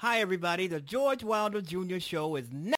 Hi, everybody. The George Wilder Jr. Show is now.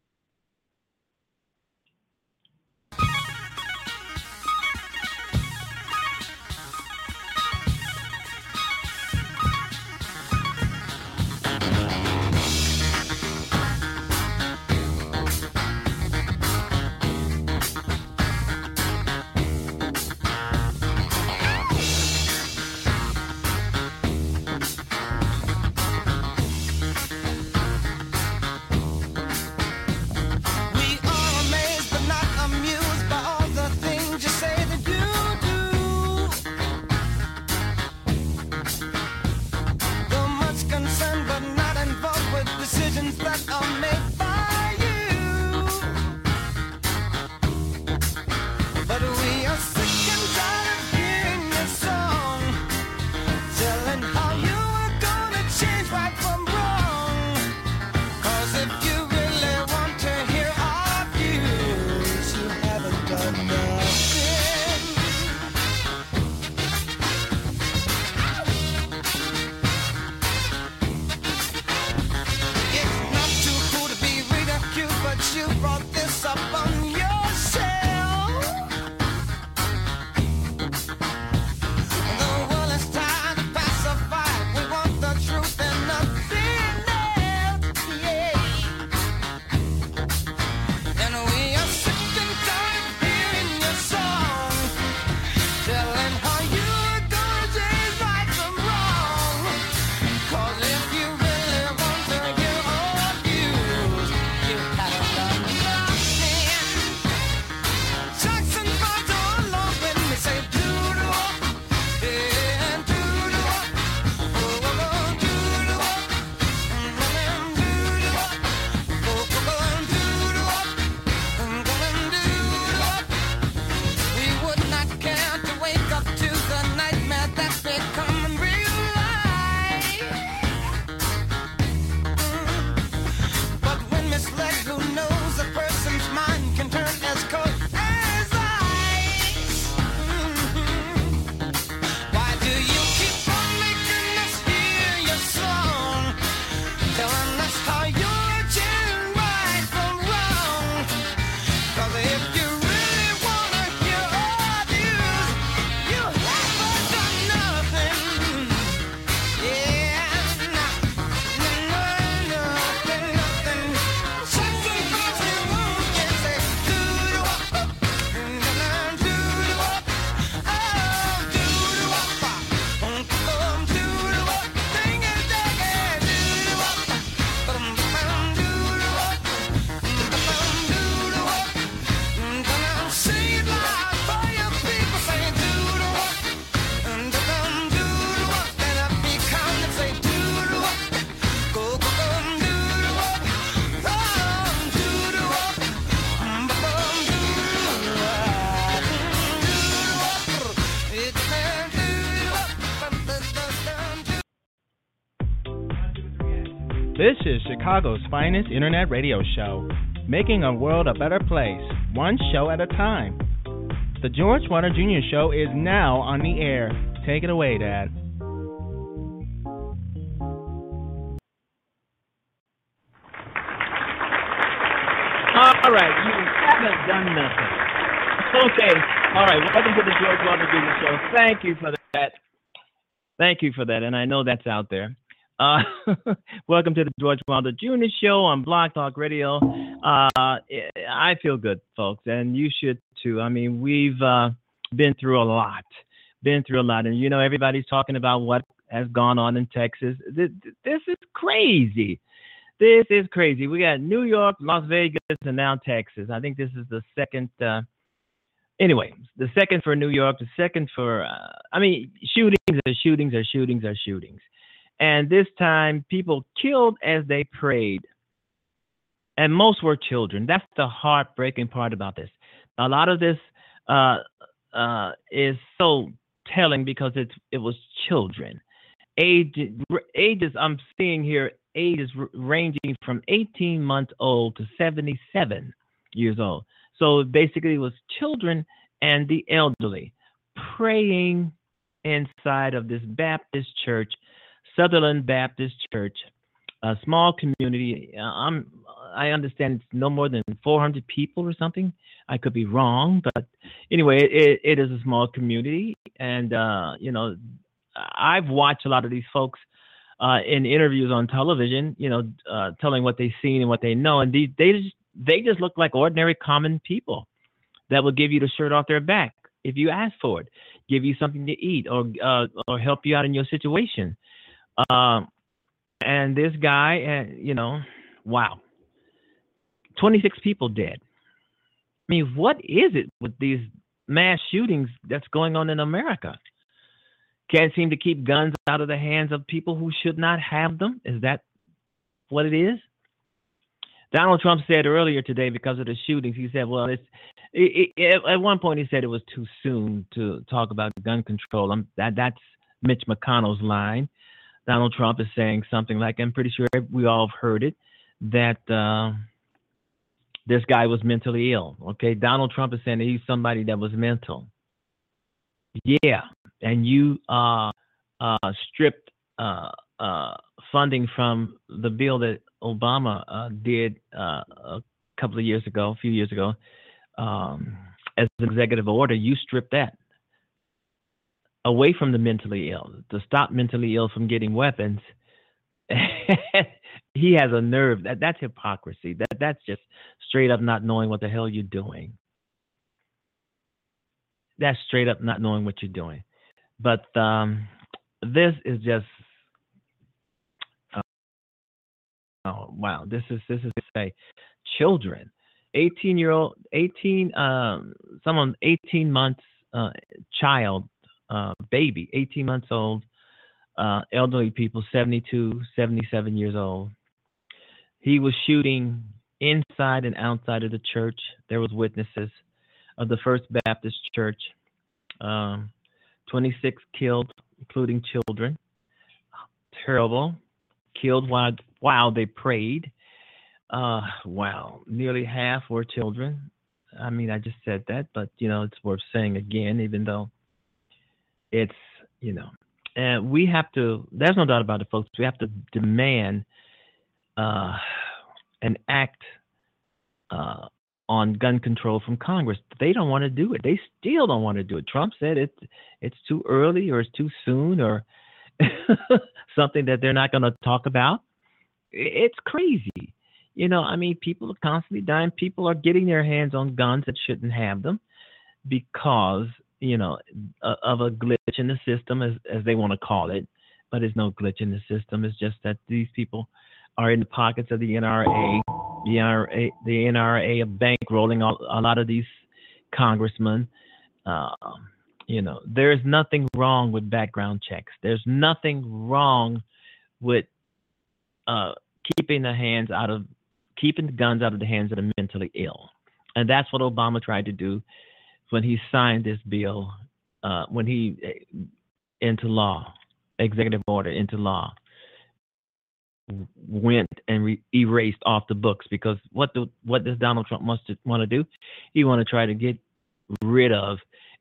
Chicago's finest internet radio show, making a world a better place, one show at a time. The George Wilder Jr. Show is now on the air. Take it away, Dad. All right, you haven't done nothing. Okay, all right. Welcome to the George Wilder Jr. Show. Thank you for that. Thank you for that, and I know that's out there. Uh, welcome to the George Wilder Jr. Show on Blog Talk Radio. Uh, I feel good, folks, and you should too. I mean, we've uh, been through a lot, been through a lot, and you know, everybody's talking about what has gone on in Texas. This, this is crazy. This is crazy. We got New York, Las Vegas, and now Texas. I think this is the second. Uh, anyway, the second for New York, the second for. Uh, I mean, shootings are shootings are shootings are shootings, and this time people killed as they prayed. And most were children. That's the heartbreaking part about this. A lot of this uh, uh, is so telling because it's it was children. Age, ages I'm seeing here ages ranging from 18 months old to 77 years old. So basically, it was children and the elderly praying inside of this Baptist church, Sutherland Baptist Church, a small community. Uh, I'm I understand it's no more than 400 people or something. I could be wrong, but anyway, it, it is a small community, and uh, you know, I've watched a lot of these folks uh, in interviews on television, you know, uh, telling what they've seen and what they know, and they they just they just look like ordinary common people that will give you the shirt off their back if you ask for it, give you something to eat, or uh, or help you out in your situation. Um, and this guy, uh, you know, wow, 26 people dead. I mean, what is it with these mass shootings that's going on in America? Can't seem to keep guns out of the hands of people who should not have them. Is that what it is? Donald Trump said earlier today because of the shootings, he said, well, it's it, it, at one point he said it was too soon to talk about gun control. Um, that that's Mitch McConnell's line. Donald Trump is saying something like, I'm pretty sure we all have heard it, that uh, this guy was mentally ill. Okay, Donald Trump is saying that he's somebody that was mental. Yeah, and you uh, uh, stripped uh, uh, funding from the bill that Obama uh, did uh, a couple of years ago, a few years ago, um, as an executive order. You stripped that away from the mentally ill to stop mentally ill from getting weapons. he has a nerve that that's hypocrisy. That that's just straight up not knowing what the hell you're doing. That's straight up not knowing what you're doing. But um, this is just Oh wow, this is this is say children, 18 year old, 18 um someone 18 months uh child uh baby, 18 months old, uh elderly people 72, 77 years old. He was shooting inside and outside of the church. There was witnesses of the First Baptist Church. Um 26 killed including children. Terrible. Killed while while they prayed. Uh, wow, nearly half were children. I mean, I just said that, but you know, it's worth saying again, even though it's you know, and we have to. There's no doubt about it, folks. We have to demand uh, an act uh, on gun control from Congress. They don't want to do it. They still don't want to do it. Trump said it's it's too early or it's too soon or something that they're not going to talk about it's crazy. You know, I mean, people are constantly dying. People are getting their hands on guns that shouldn't have them because, you know, of a glitch in the system, as, as they want to call it. But there's no glitch in the system. It's just that these people are in the pockets of the NRA. The NRA, the NRA are bankrolling a lot of these congressmen. Uh, you know, there's nothing wrong with background checks. There's nothing wrong with uh, keeping the hands out of keeping the guns out of the hands of the mentally ill, and that's what Obama tried to do when he signed this bill, uh, when he uh, into law, executive order into law, went and re- erased off the books because what do what does Donald Trump wants to want to do? He want to try to get rid of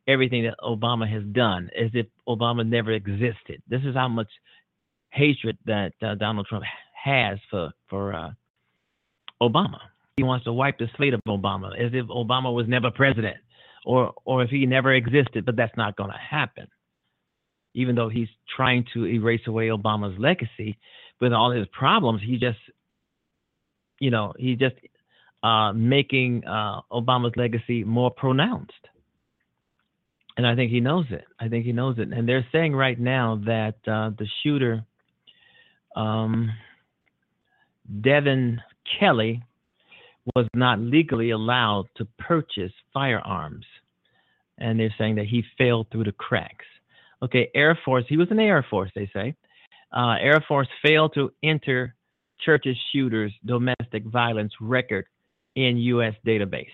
everything that Obama has done as if Obama never existed. This is how much hatred that uh, Donald Trump has for for uh, Obama. He wants to wipe the slate of Obama as if Obama was never president, or or if he never existed. But that's not going to happen. Even though he's trying to erase away Obama's legacy with all his problems, he just, you know, he just uh, making uh, Obama's legacy more pronounced. And I think he knows it. I think he knows it. And they're saying right now that uh, the shooter um, Devin Kelley was not legally allowed to purchase firearms. And they're saying that he failed through the cracks. Okay, Air Force, he was in the Air Force, they say. uh, Air Force failed to enter Church's shooters' domestic violence record in U.S. database.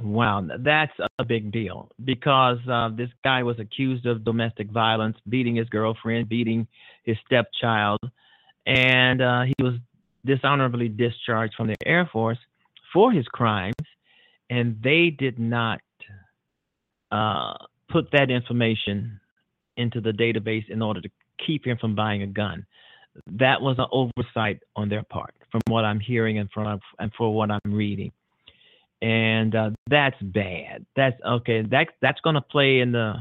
Wow, that's a big deal because uh, this guy was accused of domestic violence, beating his girlfriend, beating his stepchild, and uh, he was dishonorably discharged from the Air Force for his crimes, and they did not uh, put that information into the database in order to keep him from buying a gun. That was an oversight on their part, from what I'm hearing and from and for what I'm reading and uh, that's bad. That's okay. That that's going to play in the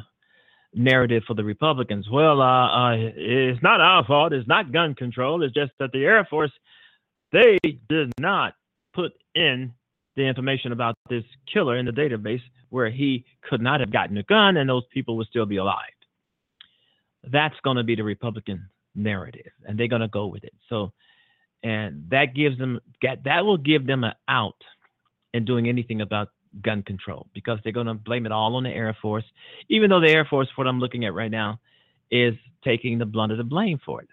narrative for the Republicans. Well, uh, uh, it's not our fault. It's not gun control. It's just that the Air Force they did not put in the information about this killer in the database where he could not have gotten a gun and those people would still be alive. That's going to be the Republican narrative, and they're going to go with it. So, and that gives them that will give them an out in doing anything about gun control because they're going to blame it all on the Air Force, even though the Air Force, what I'm looking at right now, is taking the blunt of the blame for it.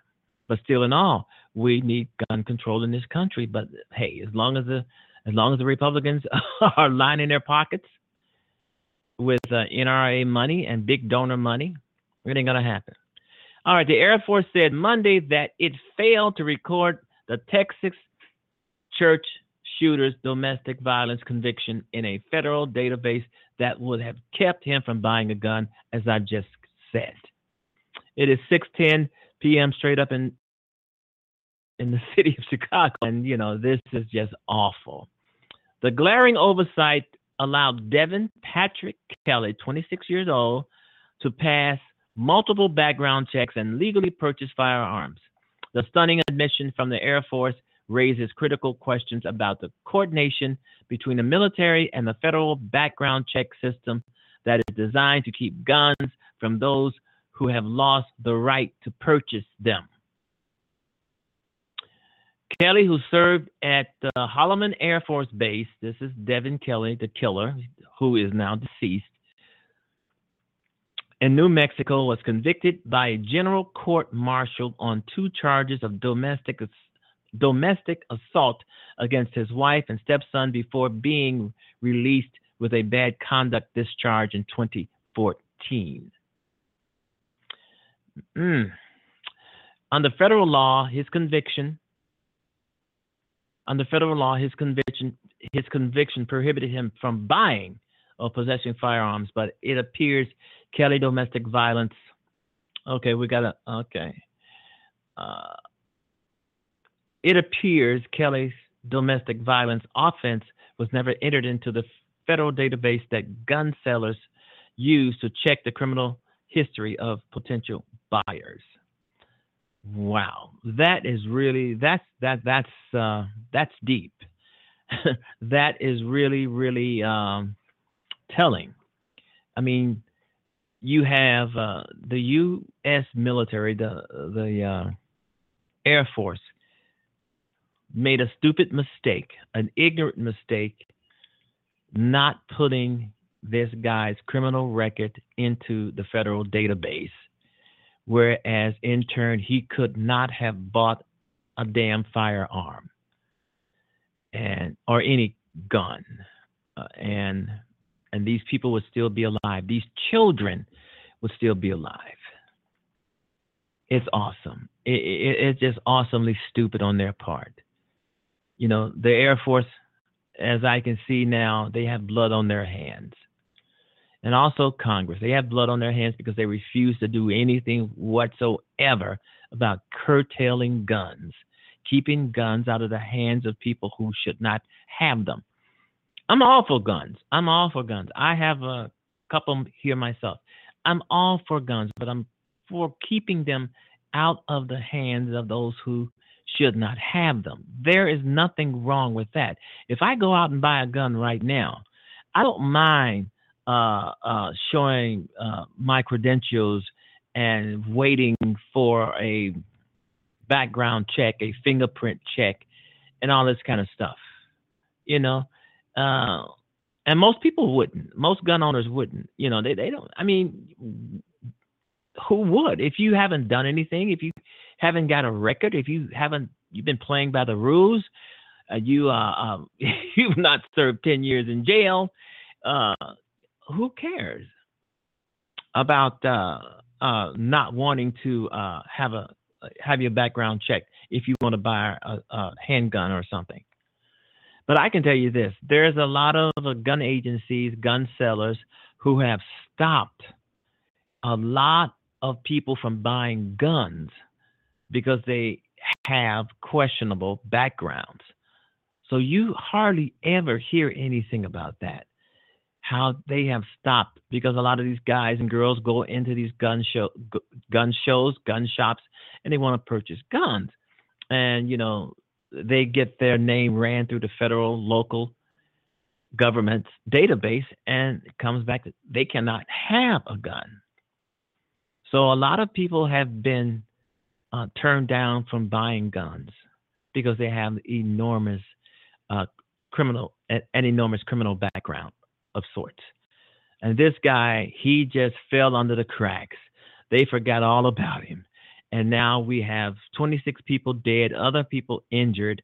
But still, in all, we need gun control in this country. But hey, as long as the as long as the Republicans are lining their pockets with uh, NRA money and big donor money, it ain't gonna happen. All right, the Air Force said Monday that it failed to record the Texas church shooter's domestic violence conviction in a federal database that would have kept him from buying a gun, as I just said. It is 6:10 p.m. straight up in in the city of Chicago, and you know this is just awful. The glaring oversight allowed Devin Patrick Kelley, 26 years old, to pass multiple background checks and legally purchase firearms. The stunning admission from the Air Force raises critical questions about the coordination between the military and the federal background check system that is designed to keep guns from those who have lost the right to purchase them. Kelley, who served at the Holloman Air Force Base, this is Devin Kelley, the killer, who is now deceased, in New Mexico, was convicted by a general court martial on two charges of domestic domestic assault against his wife and stepson before being released with a bad conduct discharge in 2014. Mm. Under federal law, his conviction under federal law, his conviction his conviction prohibited him from buying or possessing firearms, but it appears Kelley domestic violence. Okay, we got to okay. Uh, it appears Kelley's domestic violence offense was never entered into the federal database that gun sellers use to check the criminal history of potential buyers. Wow, that is really that's that that's uh, that's deep. that is really really um, telling. I mean, you have uh, the U.S. military, the the uh, Air Force made a stupid mistake, an ignorant mistake, not putting this guy's criminal record into the federal database, whereas in turn he could not have bought a damn firearm and or any gun, uh, and and these people would still be alive. These children would still be alive. It's awesome. It, it, it's just awesomely stupid on their part you know, the Air Force, as I can see now, they have blood on their hands. And also Congress, they have blood on their hands because they refuse to do anything whatsoever about curtailing guns, keeping guns out of the hands of people who should not have them. I'm all for guns. I'm all for guns. I have a couple here myself. I'm all for guns, but I'm for keeping them out of the hands of those who should not have them. There is nothing wrong with that. If I go out and buy a gun right now, I don't mind uh, uh, showing uh, my credentials and waiting for a background check, a fingerprint check, and all this kind of stuff. You know, uh, and most people wouldn't. Most gun owners wouldn't. You know, they they don't. I mean, who would? If you haven't done anything, if you haven't got a record, if you haven't, you've been playing by the rules, uh, you uh, um, you've not served ten years in jail. Who cares about uh, uh, not wanting to uh, have a have your background checked if you want to buy a, a handgun or something? But I can tell you this: there's a lot of uh, gun agencies, gun sellers who have stopped a lot of people from buying guns because they have questionable backgrounds. So you hardly ever hear anything about that. How they have stopped because a lot of these guys and girls go into these gun show, gun shows, gun shops, and they want to purchase guns, and you know they get their name ran through the federal, local government's database, and it comes back that they cannot have a gun. So a lot of people have been uh, turned down from buying guns because they have enormous uh, criminal an enormous criminal background of sorts. And this guy, he just fell under the cracks. They forgot all about him. And now we have 26 people dead, other people injured.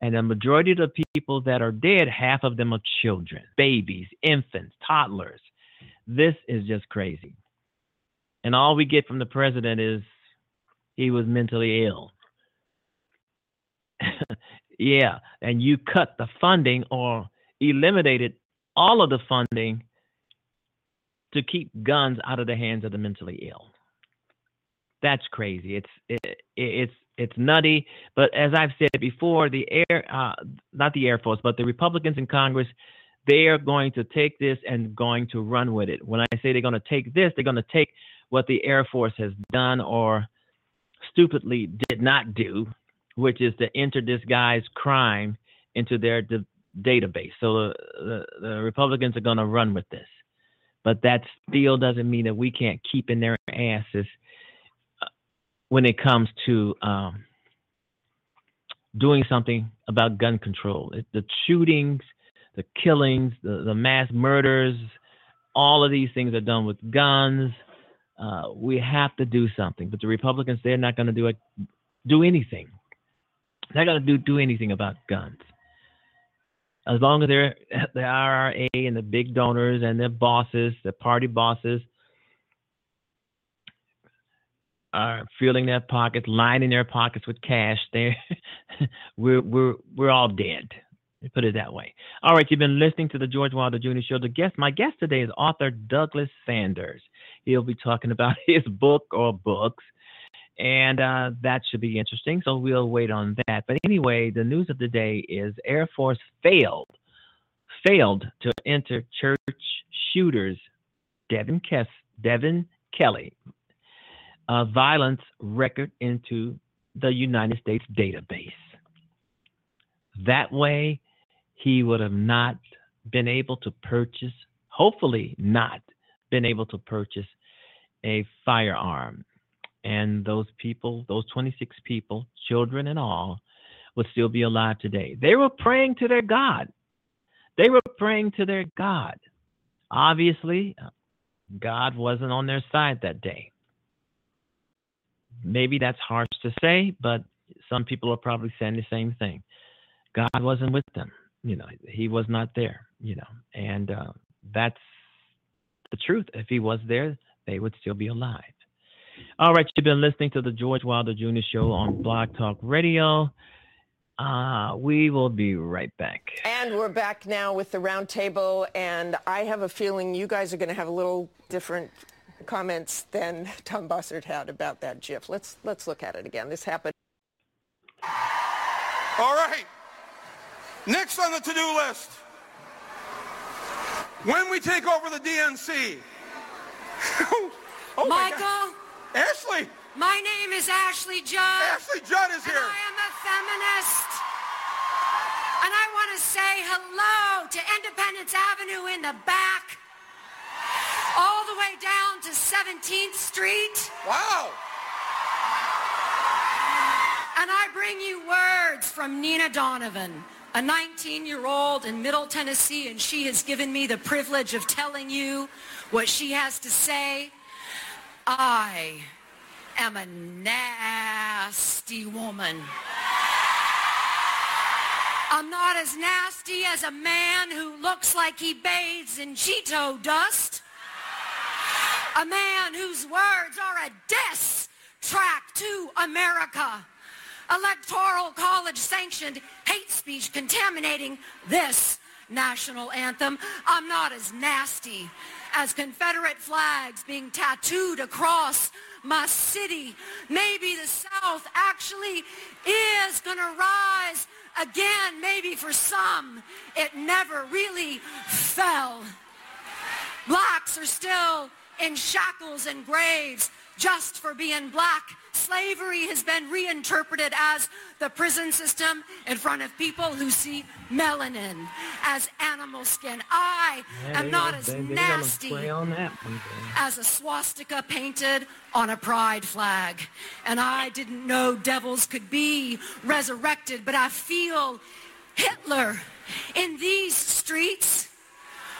And the majority of the people that are dead, half of them are children, babies, infants, toddlers. This is just crazy. And all we get from the president is he was mentally ill. yeah, and you cut the funding or eliminated all of the funding to keep guns out of the hands of the mentally ill. That's crazy. It's it, it's it's nutty. But as I've said before, the air uh, not the Air Force, but the Republicans in Congress, they are going to take this and going to run with it. When I say they're going to take this, they're going to take what the Air Force has done or stupidly did not do, which is to enter this guy's crime into their d- database. So the, the, the Republicans are going to run with this. But that still doesn't mean that we can't keep in their asses uh, when it comes to um, doing something about gun control. It, the shootings, the killings, the, the mass murders, all of these things are done with guns. Uh, we have to do something. But the Republicans, they're not going to do do anything. They're not going to do do anything about guns. As long as they're the IRA and the big donors and their bosses, the party bosses, are filling their pockets, lining their pockets with cash, they we're we're we're all dead. Put it that way. All right, you've been listening to the George Wilder Jr. Show. The guest, my guest today is author Douglas Sanders. He'll be talking about his book or books, and uh, that should be interesting. So we'll wait on that. But anyway, the news of the day is Air Force failed failed to enter church shooters Devin Kess, Devin Kelley uh, violence record into the United States database. That way, he would have not been able to purchase, hopefully, not been able to purchase a firearm. And those people, those 26 people, children and all, would still be alive today. They were praying to their God. They were praying to their God. Obviously, God wasn't on their side that day. Maybe that's harsh to say, but some people are probably saying the same thing. God wasn't with them. You know, He was not there. You know, and uh, that's the truth. If He was there, they would still be alive. All right, you've been listening to the George Wilder Jr. Show on Blog Talk Radio. Uh, we will be right back. And we're back now with the roundtable, and I have a feeling you guys are going to have a little different comments than Tom Bossert had about that GIF. Let's let's look at it again. This happened. All right. Next on the to-do list. When we take over the DNC. oh my Michael, God. Ashley. my name is Ashley Judd. Ashley Judd is and here. I am a feminist. And I want to say hello to Independence Avenue in the back, all the way down to 17th Street. Wow. And I bring you words from Nina Donovan, a 19-year-old in Middle Tennessee, and she has given me the privilege of telling you what she has to say. I am a nasty woman. I'm not as nasty as a man who looks like he bathes in Cheeto dust. A man whose words are a diss track to America. Electoral college sanctioned hate speech contaminating this national anthem. I'm not as nasty as Confederate flags being tattooed across my city. Maybe the South actually is going to rise again. Maybe for some, it never really fell. Blacks are still in shackles and graves just for being black. Slavery has been reinterpreted as the prison system in front of people who see melanin as animal skin. I Yeah, am not got- as they- they got a nasty on that one. as a swastika painted on a pride flag. And I didn't know devils could be resurrected, but I feel Hitler in these streets.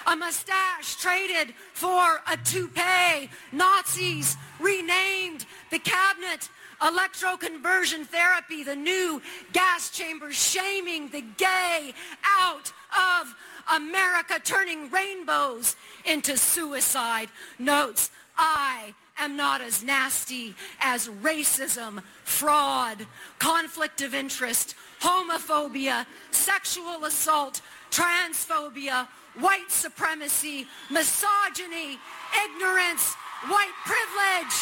A mustache traded for a toupee. Nazis renamed the cabinet electroconversion therapy, the new gas chamber shaming the gay out of America, turning rainbows into suicide notes. I am not as nasty as racism, fraud, conflict of interest, homophobia, sexual assault, transphobia, white supremacy, misogyny, ignorance, white privilege.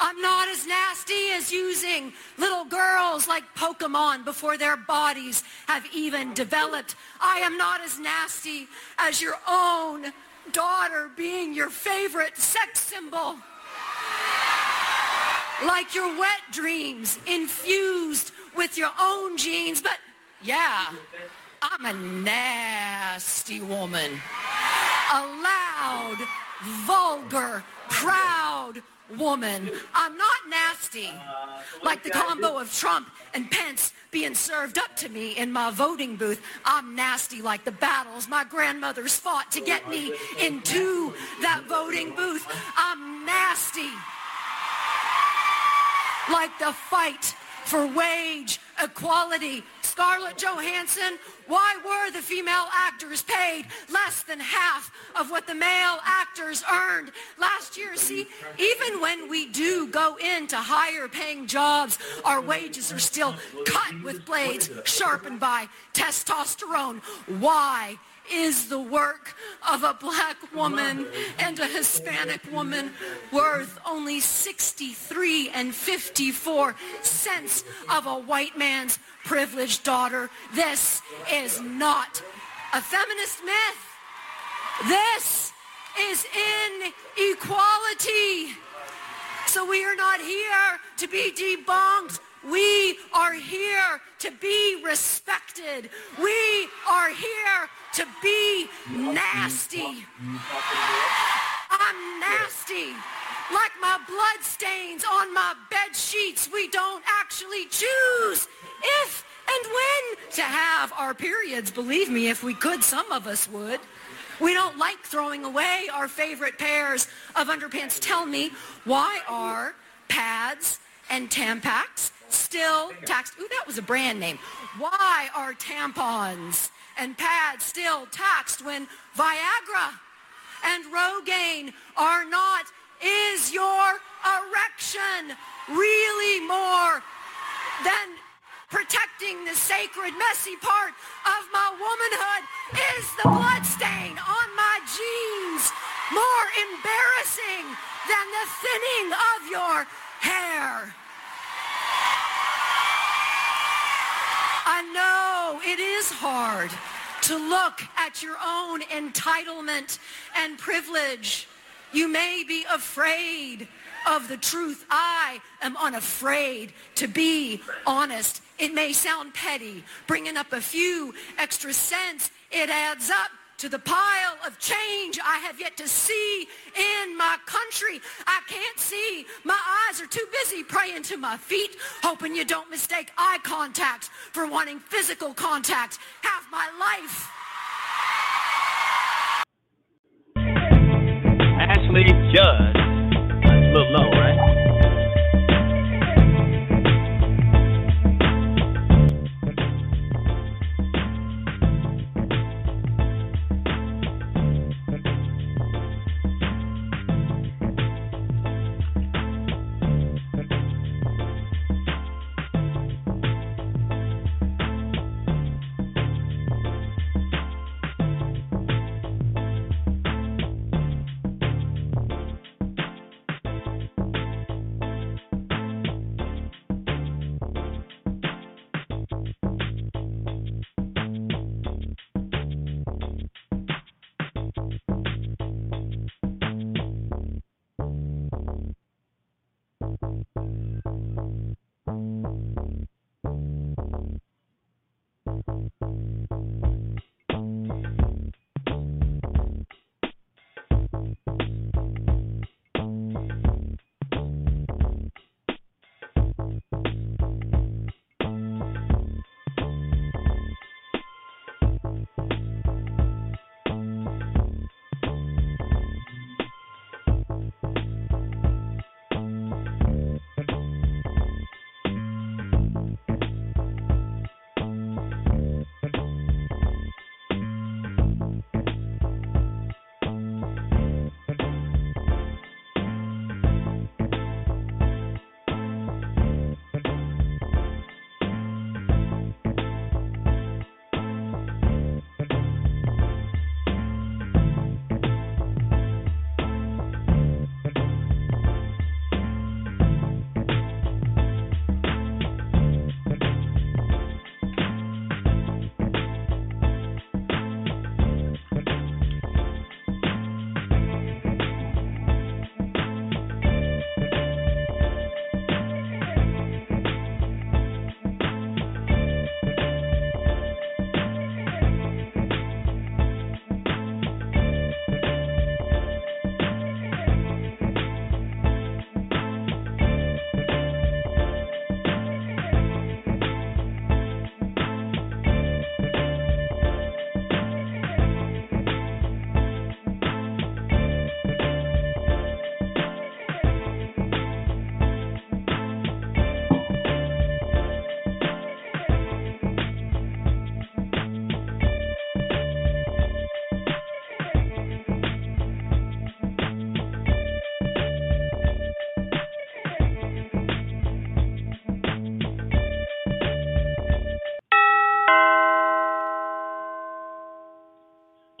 I'm not as nasty as using little girls like Pokemon before their bodies have even developed. I am not as nasty as your own daughter being your favorite sex symbol. Like your wet dreams infused with your own genes. But yeah, I'm a nasty woman. A loud, vulgar, proud woman. I'm not nasty. Like the combo of Trump and Pence being served up to me in my voting booth. I'm nasty like the battles my grandmothers fought to get me into that voting booth. I'm nasty like the fight for wage equality. Scarlett Johansson, why were the female actors paid less than half of what the male actors earned last year? See, even when we do go into higher paying jobs, our wages are still cut with blades sharpened by testosterone. Why? is the work of a black woman and a Hispanic woman worth only 63 and 54 cents of a white man's privileged daughter. This is not a feminist myth. This is inequality. So we are not here to be debunked. We are here to be respected. We are here to be nasty. I'm nasty. Like my blood stains on my bed sheets, we don't actually choose if and when to have our periods. Believe me, if we could, some of us would. We don't like throwing away our favorite pairs of underpants. Tell me, why are pads and Tampax still taxed? Ooh, that was a brand name. Why are tampons and pads still taxed when Viagra and Rogaine are not? Is your erection really more than protecting the sacred, messy part of my womanhood is the blood stain on my jeans more embarrassing than the thinning of your hair. I know it is hard to look at your own entitlement and privilege. You may be afraid of the truth. I am unafraid to be honest. It may sound petty, bringing up a few extra cents. It adds up to the pile of change I have yet to see in my country. I can't see. My eyes are too busy praying to my feet, hoping you don't mistake eye contact for wanting physical contact. Half my life. Ashley Judd little low,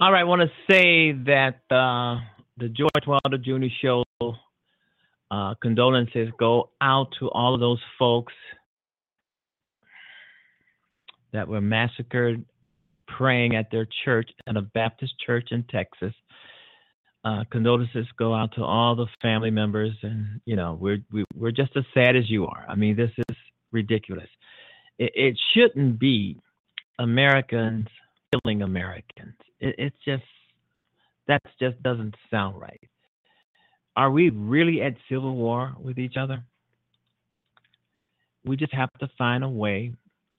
All right, I want to say that uh, the George Wilder Jr. Show uh, condolences go out to all of those folks that were massacred praying at their church at a Baptist church in Texas. Uh, condolences go out to all the family members, and you know we're we, we're just as sad as you are. I mean, this is ridiculous. It, it shouldn't be Americans killing Americans. It, it's just that just doesn't sound right. Are we really at civil war with each other? We just have to find a way.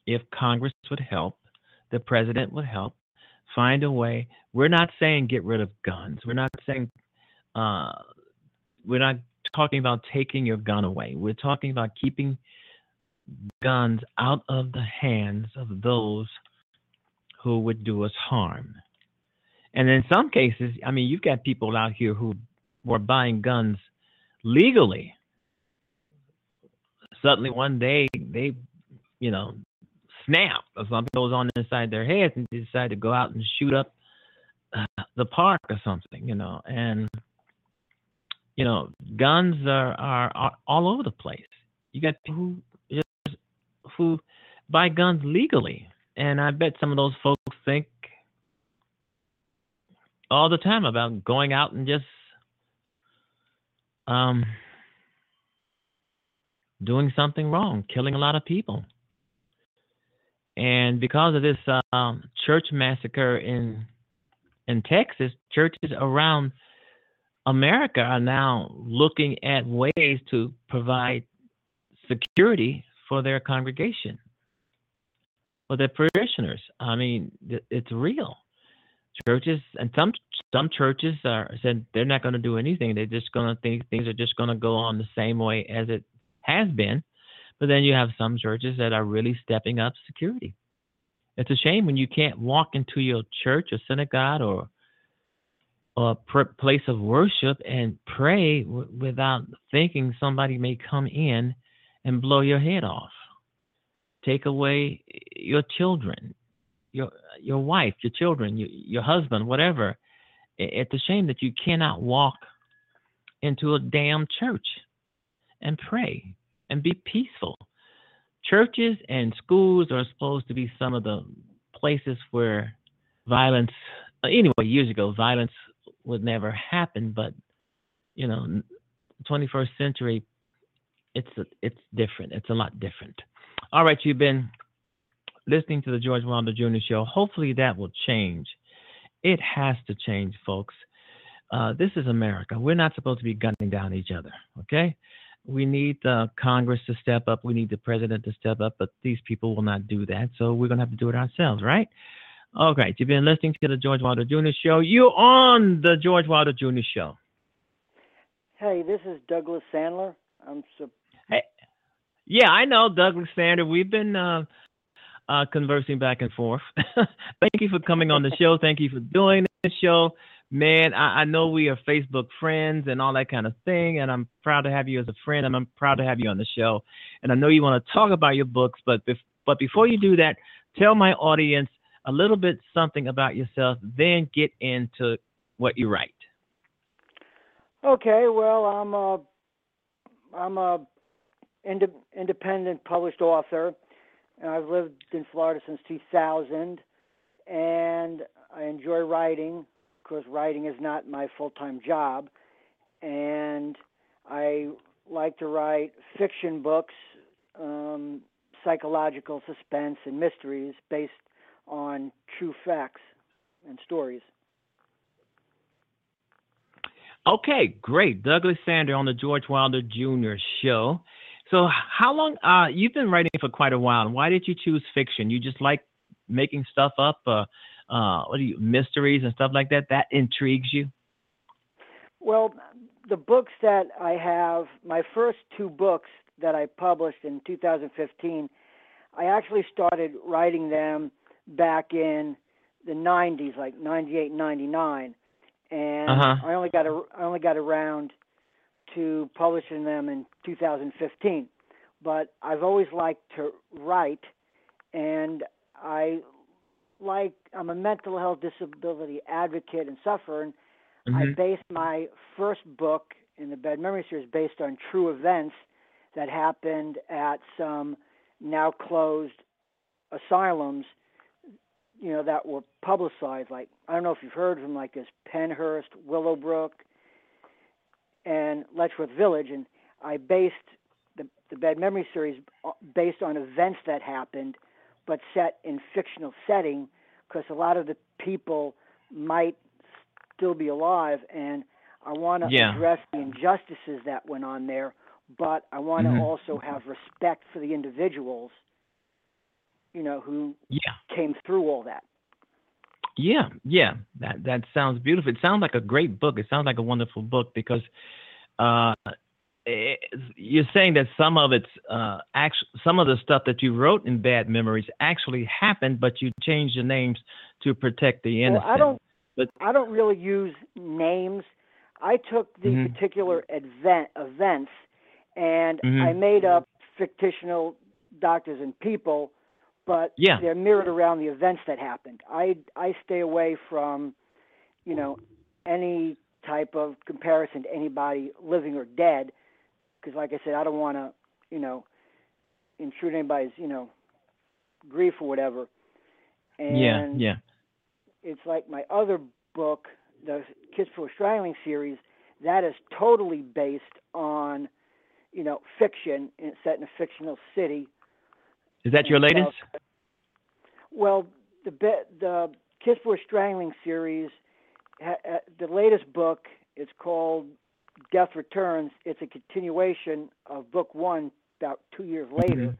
If Congress would help, the president would help. Find a way. We're not saying get rid of guns. We're not saying uh, we're not talking about taking your gun away. We're talking about keeping guns out of the hands of those who would do us harm. And in some cases, I mean, you've got people out here who were buying guns legally. Suddenly, one day, they, you know, snap or something goes on inside their heads and they decide to go out and shoot up uh, the park or something, you know. And, you know, guns are, are, are all over the place. You got people who just who buy guns legally, and I bet some of those folks think all the time about going out and just um, doing something wrong, killing a lot of people. And because of this um, church massacre in in Texas, churches around America are now looking at ways to provide security for their congregation, for their parishioners. I mean, it's real. Churches and some some churches are said they're not going to do anything. They're just going to think things are just going to go on the same way as it has been. But then you have some churches that are really stepping up security. It's a shame when you can't walk into your church or synagogue or a place of worship and pray w- without thinking somebody may come in and blow your head off. Take away your children, your your wife, your children, your, your husband, whatever. It's a shame that you cannot walk into a damn church and pray and be peaceful. Churches and schools are supposed to be some of the places where violence, anyway, years ago, violence would never happen. But you know, 21st century, it's it's different. It's a lot different. All right, you've been listening to the George Wilder Jr. Show. Hopefully, that will change. It has to change, folks. Uh, this is America. We're not supposed to be gunning down each other. Okay. We need uh, Congress to step up. We need the president to step up, but these people will not do that. So we're going to have to do it ourselves, right? All right. You've been listening to the George Wilder Jr. Show. You're on the George Wilder Jr. Show. Hey, this is Douglas Sandler. I'm so Hey, yeah, I know Douglas Sandler. We've been uh, uh, conversing back and forth. Thank you for coming on the show. Thank you for doing this show. Man, I, I know we are Facebook friends and all that kind of thing, and I'm proud to have you as a friend, and I'm proud to have you on the show. And I know you want to talk about your books, but bef- but before you do that, tell my audience a little bit something about yourself, then get into what you write. Okay, well, I'm a I'm a inde- independent published author, and I've lived in Florida since 2000, and I enjoy writing because writing is not my full-time job, and I like to write fiction books, um, psychological suspense and mysteries based on true facts and stories. Okay, great. Douglas Sander on the George Wilder Jr. show. So, how long? Uh, you've been writing for quite a while. Why did you choose fiction? You just like making stuff up, uh, uh, what do you mysteries and stuff like that? That intrigues you. Well, the books that I have, my first two books that I published in 2015, I actually started writing them back in the 90s, like 98, 99, and Uh-huh. I only got a, I only got around to publishing them in 2015. But I've always liked to write, and I like I'm a mental health disability advocate and sufferer, and I Mhm. based my first book in the Bad Memory series based on true events that happened at some now closed asylums, you know, that were publicized. Like I don't know if you've heard of them, like this Pennhurst, Willowbrook, and Letchworth Village, and I based the the Bad Memory series based on events that happened, but set in fictional setting, because a lot of the people might still be alive, and I want to Yeah. address the injustices that went on there, but I want to Mhm. also have respect for the individuals, you know, who Yeah. came through all that. Yeah, yeah, that that sounds beautiful. It sounds like a great book. It sounds like a wonderful book because uh, you're saying that some of it's uh, actually some of the stuff that you wrote in Bad Memories actually happened, but you changed the names to protect the innocent. Well, I don't. But I don't really use names. I took the Mhm. particular event events, and Mhm. I made up fictional doctors and people, but Yeah. they're mirrored around the events that happened. I I stay away from, you know, any type of comparison to anybody living or dead, because like I said, I don't want to, you know, intrude anybody's, you know, grief or whatever. And yeah, yeah. it's like my other book, the Kiss for Strangling series, that is totally based on, you know, fiction and it's set in a fictional city. Is that your latest? South- Well, the be- the Kiss for Strangling series, ha- uh, the latest book, it's called Death Returns. It's a continuation of book one, about two years later. Mhm.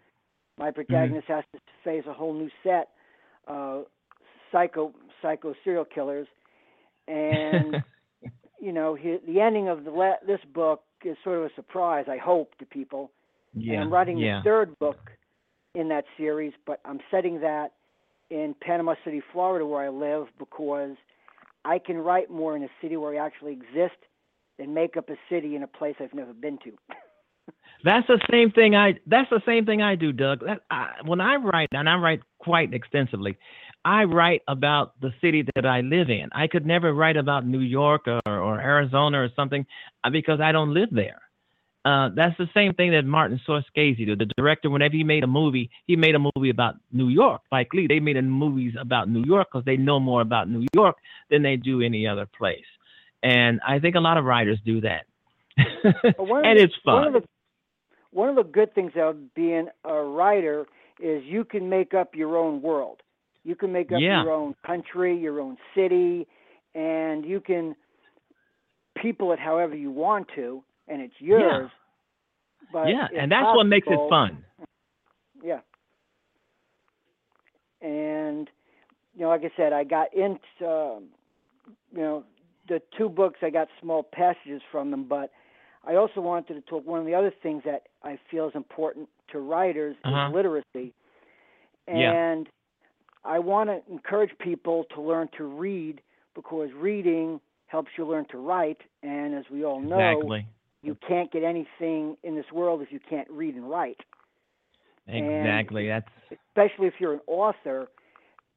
My protagonist has to face a whole new set, uh, psycho psycho serial killers, and you know he, the ending of the la- this book is sort of a surprise. I hope to people. Yeah. And I'm writing yeah. the third book in that series, but I'm setting that in Panama City, Florida, where I live, because I can write more in a city where I actually exist than make up a city in a place I've never been to. That's the same thing I. That's the same thing I do, Doug. That, I, when I write, and I write quite extensively, I write about the city that I live in. I could never write about New York or, or Arizona or something uh, because I don't live there. Uh, that's the same thing that Martin Scorsese did. The director, whenever he made a movie, he made a movie about New York. Like Lee, they made a movies about New York because they know more about New York than they do any other place. And I think a lot of writers do that. But one of and the- it's fun. One of the one of the good things about being a writer is you can make up your own world. You can make up Yeah. your own country, your own city, and you can people it however you want to, and it's yours. But yeah, and that's what makes it fun. Yeah. And you know, like I said, I got into um, you know the two books. I got small passages from them, but I also wanted to talk. One of the other things that I feel is important to writers Uh-huh. is literacy, Yeah. and I want to encourage people to learn to read because reading helps you learn to write. And as we all know, Exactly. you can't get anything in this world if you can't read and write and- Exactly. That's especially if you're an author,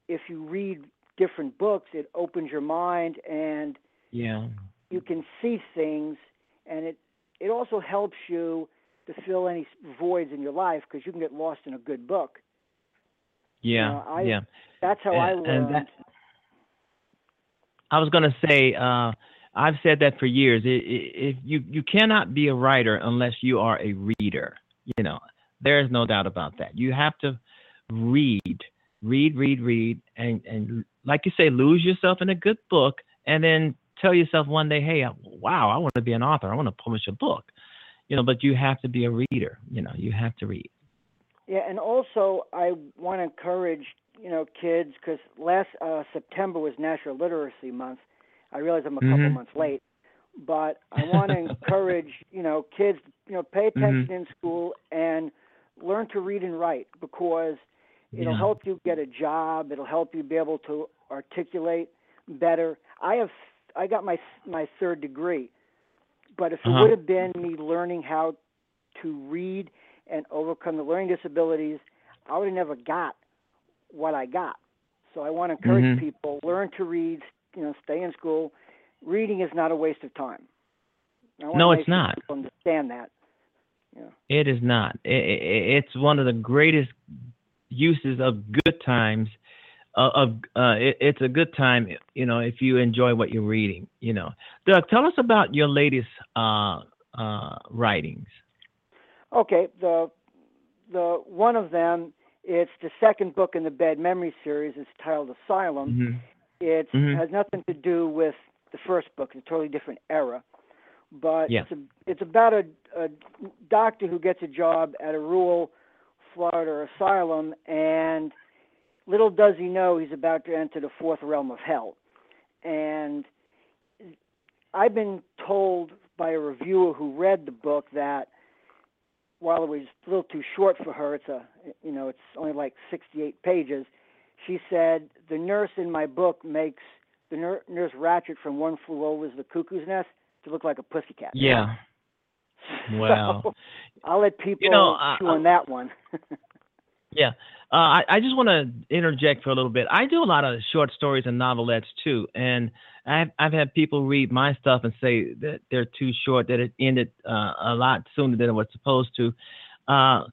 if you read different books, it opens your mind and yeah. you can see things, and it it also helps you to fill any voids in your life because you can get lost in a good book. Yeah. know, I- yeah. That's how I learned. and that- I was going to say, uh, I've said that for years. If you you cannot be a writer unless you are a reader. You know, there is no doubt about that. You have to read, read, read, read, and and like you say, lose yourself in a good book, and then tell yourself one day, hey, wow, I want to be an author. I want to publish a book. You know, but you have to be a reader. You know, you have to read. Yeah, and also I want to encourage you know kids because last uh, September was National Literacy Month. I realize I'm a couple Mhm. months late, but I want to encourage you know kids you know pay attention Mhm. in school and learn to read and write because it'll Yeah. help you get a job. It'll help you be able to articulate better. I have I got my my third degree, but if it Uh-huh. would have been me learning how to read and overcome the learning disabilities, I would have never got what I got. So I want to encourage Mhm. people learn to read. You know, stay in school. Reading is not a waste of time. No, it's not. Understand that. It is not. I- I- it's one of the greatest uses of good times. Of uh, it, it's a good time, you know, if you enjoy what you're reading. You know, Doug, tell us about your latest uh, uh, writings. Okay, the the one of them it's the second book in the Bad Memory series. It's titled Asylum. Mhm. It Mhm. has nothing to do with the first book. It's a totally different era. But Yeah. it's a, it's about a, a doctor who gets a job at a rural Florida asylum, and little does he know he's about to enter the fourth realm of hell. And I've been told by a reviewer who read the book that while it was a little too short for her, it's a you know it's only like 68 pages. She said the nurse in my book makes the nur- nurse Ratched from One Flew Over the Cuckoo's Nest to look like a pussycat. Yeah. Wow. So, I'll let people You know, chew on that one. Yeah. Uh, I, I just want to interject for a little bit. I do a lot of short stories and novelettes too, and I've I've had people read my stuff and say that they're too short, that it ended uh, a lot sooner than it was supposed to. Uh,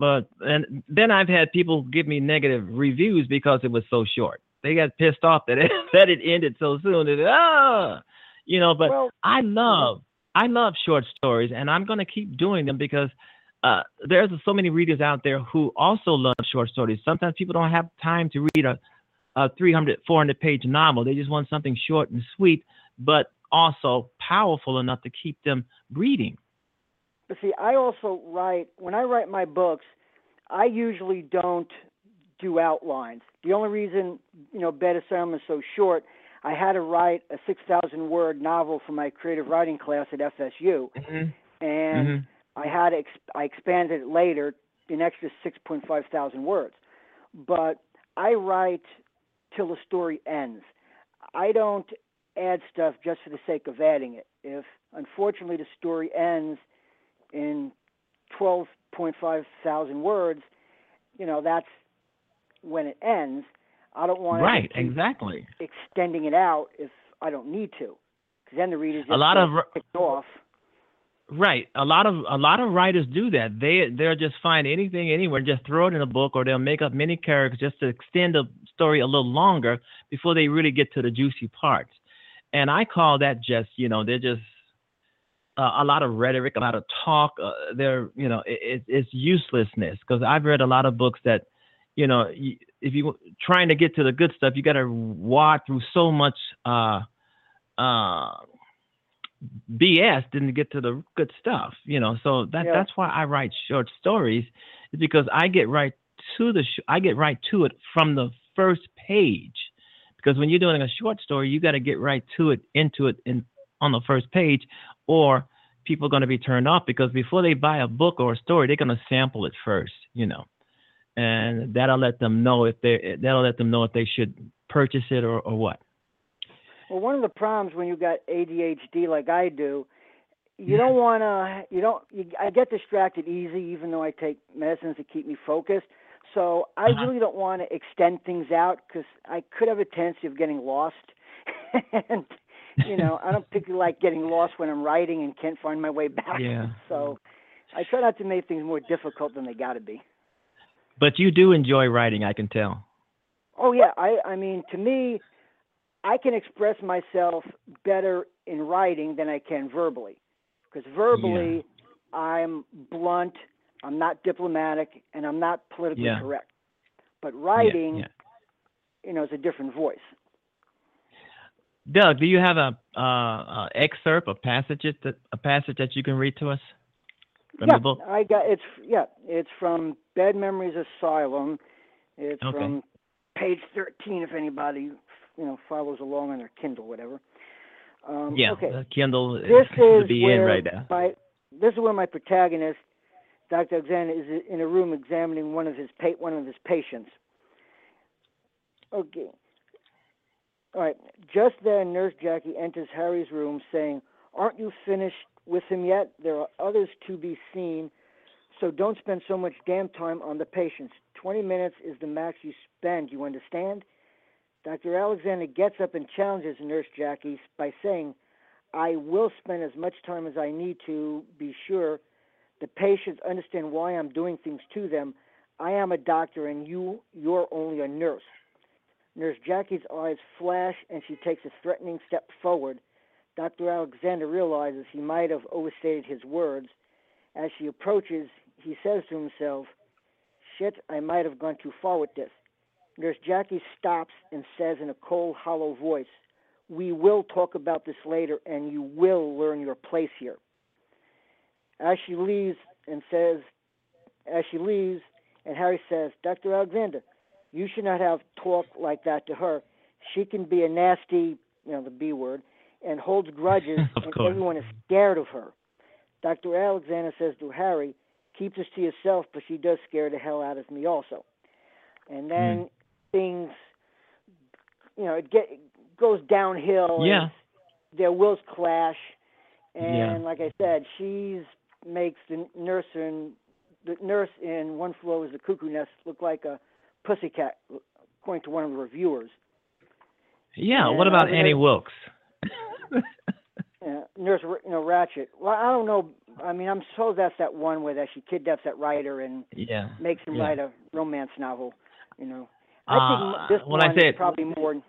but and then I've had people give me negative reviews because it was so short. They got pissed off that it that it ended so soon. That ah, you know. But Well- I love I love short stories, and I'm going to keep doing them because uh, there's so many readers out there who also love short stories. Sometimes people don't have time to read a, a 300, 400 page novel. They just want something short and sweet, but also powerful enough to keep them reading. But see, I also write when I write my books. I usually don't do outlines. The only reason, you know, Bed of Asylum is so short, I had to write a 6,000 word novel for my creative writing class at FSU, Mhm. and Mhm. I had ex- I expanded it later an extra 6.5 thousand words. But I write till the story ends. I don't add stuff just for the sake of adding it. If unfortunately the story ends in 12.5 thousand words, you know that's when it ends. I don't want Right, to exactly. extending it out if I don't need to, because then the reader's just A lot of- off. Right. A lot of a lot of writers do that. They they'll just find anything anywhere, just throw it in a book, or they'll make up many characters just to extend the story a little longer before they really get to the juicy parts. And I call that just you know they're just uh, a lot of rhetoric, a lot of talk. Uh, they're you know it, it's uselessness because I've read a lot of books that you know if you trying to get to the good stuff, you got to wad through so much. Uh, uh, BS didn't get to the good stuff, you know. So that Yeah. that's why I write short stories, is because I get right to the sh- I get right to it from the first page. Because when you're doing a short story, you got to get right to it, into it, in on the first page, or people are going to be turned off because before they buy a book or a story, they're going to sample it first, you know, and that'll let them know if they that'll let them know if they should purchase it or, or what. Well, one of the problems when you got ADHD like I do, you don't want to. You don't. You, I get distracted easy, even though I take medicines to keep me focused. So I Uh-huh. really don't want to extend things out because I could have a tendency of getting lost. and you know, I don't particularly like getting lost when I'm writing and can't find my way back. Yeah. So I try not to make things more difficult than they got to be. But you do enjoy writing, I can tell. Oh yeah, I I mean to me, I can express myself better in writing than I can verbally, because verbally I'm blunt, I'm not diplomatic, and I'm not politically Yeah. correct. But writing, yeah. you know, is a different voice. Doug, do you have a uh, uh, excerpt, a passage that a passage that you can read to us from yeah, the book? I got it's yeah, it's from Bad Memories Asylum. It's Okay. from page 13 if anybody you know follows along on their Kindle whatever. Um, yeah, okay. the Kindle this is be where in right now. My, this is where my protagonist, Dr. Alexander, is in a room examining one of his pa- one of his patients. Okay. All right. Just then, Nurse Jackie enters Harry's room, saying, "Aren't you finished with him yet? There are others to be seen, so don't spend so much damn time on the patients. Twenty minutes is the max you spend. You understand?" Dr. Alexander gets up and challenges Nurse Jackie by saying, I will spend as much time as I need to be sure the patients understand why I'm doing things to them. I am a doctor and you you're only a nurse. Nurse Jackie's eyes flash and she takes a threatening step forward. Dr. Alexander realizes he might have overstated his words. As she approaches, he says to himself, Shit, I might have gone too far with this. Nurse Jackie stops and says in a cold, hollow voice, We will talk about this later, and you will learn your place here. As she leaves and says, as she leaves, and Harry says, Dr. Alexander, you should not have talked like that to her. She can be a nasty, you know, the B word, and holds grudges, and course. everyone is scared of her. Dr. Alexander says to Harry, keep this to yourself, but she does scare the hell out of me also. And then hmm. Things, you know, it get it goes downhill. and Yeah. Their wills clash, and Yeah. like I said, she's makes the nurse in the nurse in One Flew Over the Cuckoo Nest look like a pussycat, according to one of the reviewers. Yeah. And what about other Annie Wilkes? Yeah, nurse, you know, Ratched. Well, I don't know. I mean, I'm suppose that's that one where that she kidnaps that writer and Yeah. makes him yeah. write a romance novel. You know, I Uh, think this when I one is said- probably more.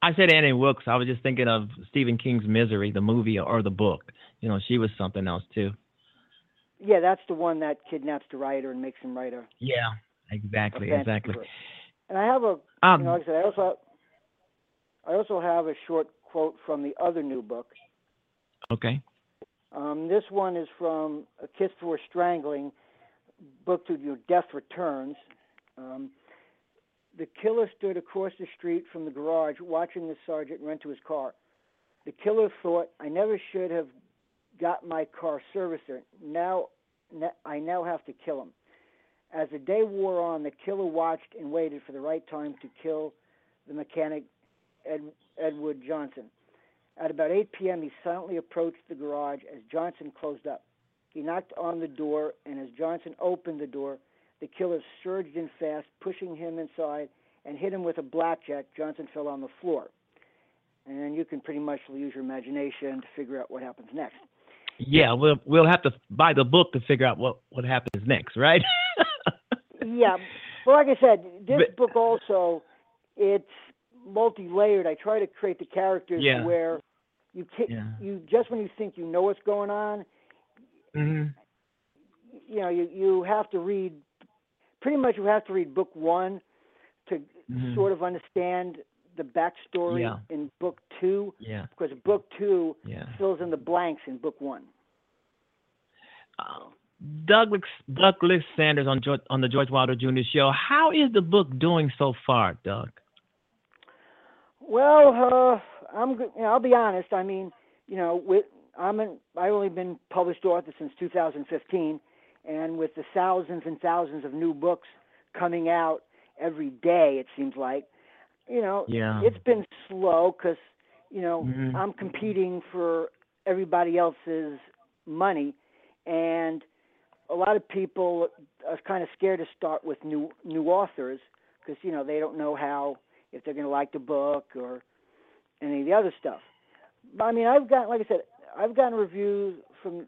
I said Annie Wilkes. I was just thinking of Stephen King's Misery, the movie or the book. You know, she was something else too. Yeah, that's the one that kidnaps the writer and makes him write a. Yeah. Exactly. Exactly. And I have a, Um, you know, like I said, I also, I also have a short quote from the other new book. Okay. Um, this one is from A Kiss for Strangling, book to your Death Returns. Um, the killer stood across the street from the garage watching the sergeant run to his car. The killer thought, I never should have got my car serviced. Now, I now have to kill him. As the day wore on, the killer watched and waited for the right time to kill the mechanic Ed, Edward Johnson. At about 8 p.m., he silently approached the garage as Johnson closed up. He knocked on the door, and as Johnson opened the door, the killer surged in fast, pushing him inside and hit him with a blackjack. Johnson fell on the floor. And you can pretty much use your imagination to figure out what happens next. Yeah, we'll we'll have to buy the book to figure out what what happens next, right? yeah, well, like I said, this But- book also it's multi-layered. I try to create the characters Yeah. where you ca- Yeah. you just when you think you know what's going on, hmm you know, you you have to read pretty much you have to read book one to Mhm. sort of understand the backstory Yeah. in book two Yeah. because book two Yeah. fills in the blanks in book one. Uh, Douglas Douglas Sanders on George, on the George Wilder Jr. Show. How is the book doing so far, Doug? Well, uh, I'm. You know, I'll be honest. I mean, you know, with I'm an, I've only been published author since 2015, and with the thousands and thousands of new books coming out every day, it seems like, you know, Yeah. it's been slow because, you know, Mhm. I'm competing for everybody else's money, and a lot of people are kind of scared to start with new new authors because you know they don't know how if they're going to like the book or any of the other stuff. But I mean, I've got like I said, I've gotten reviews from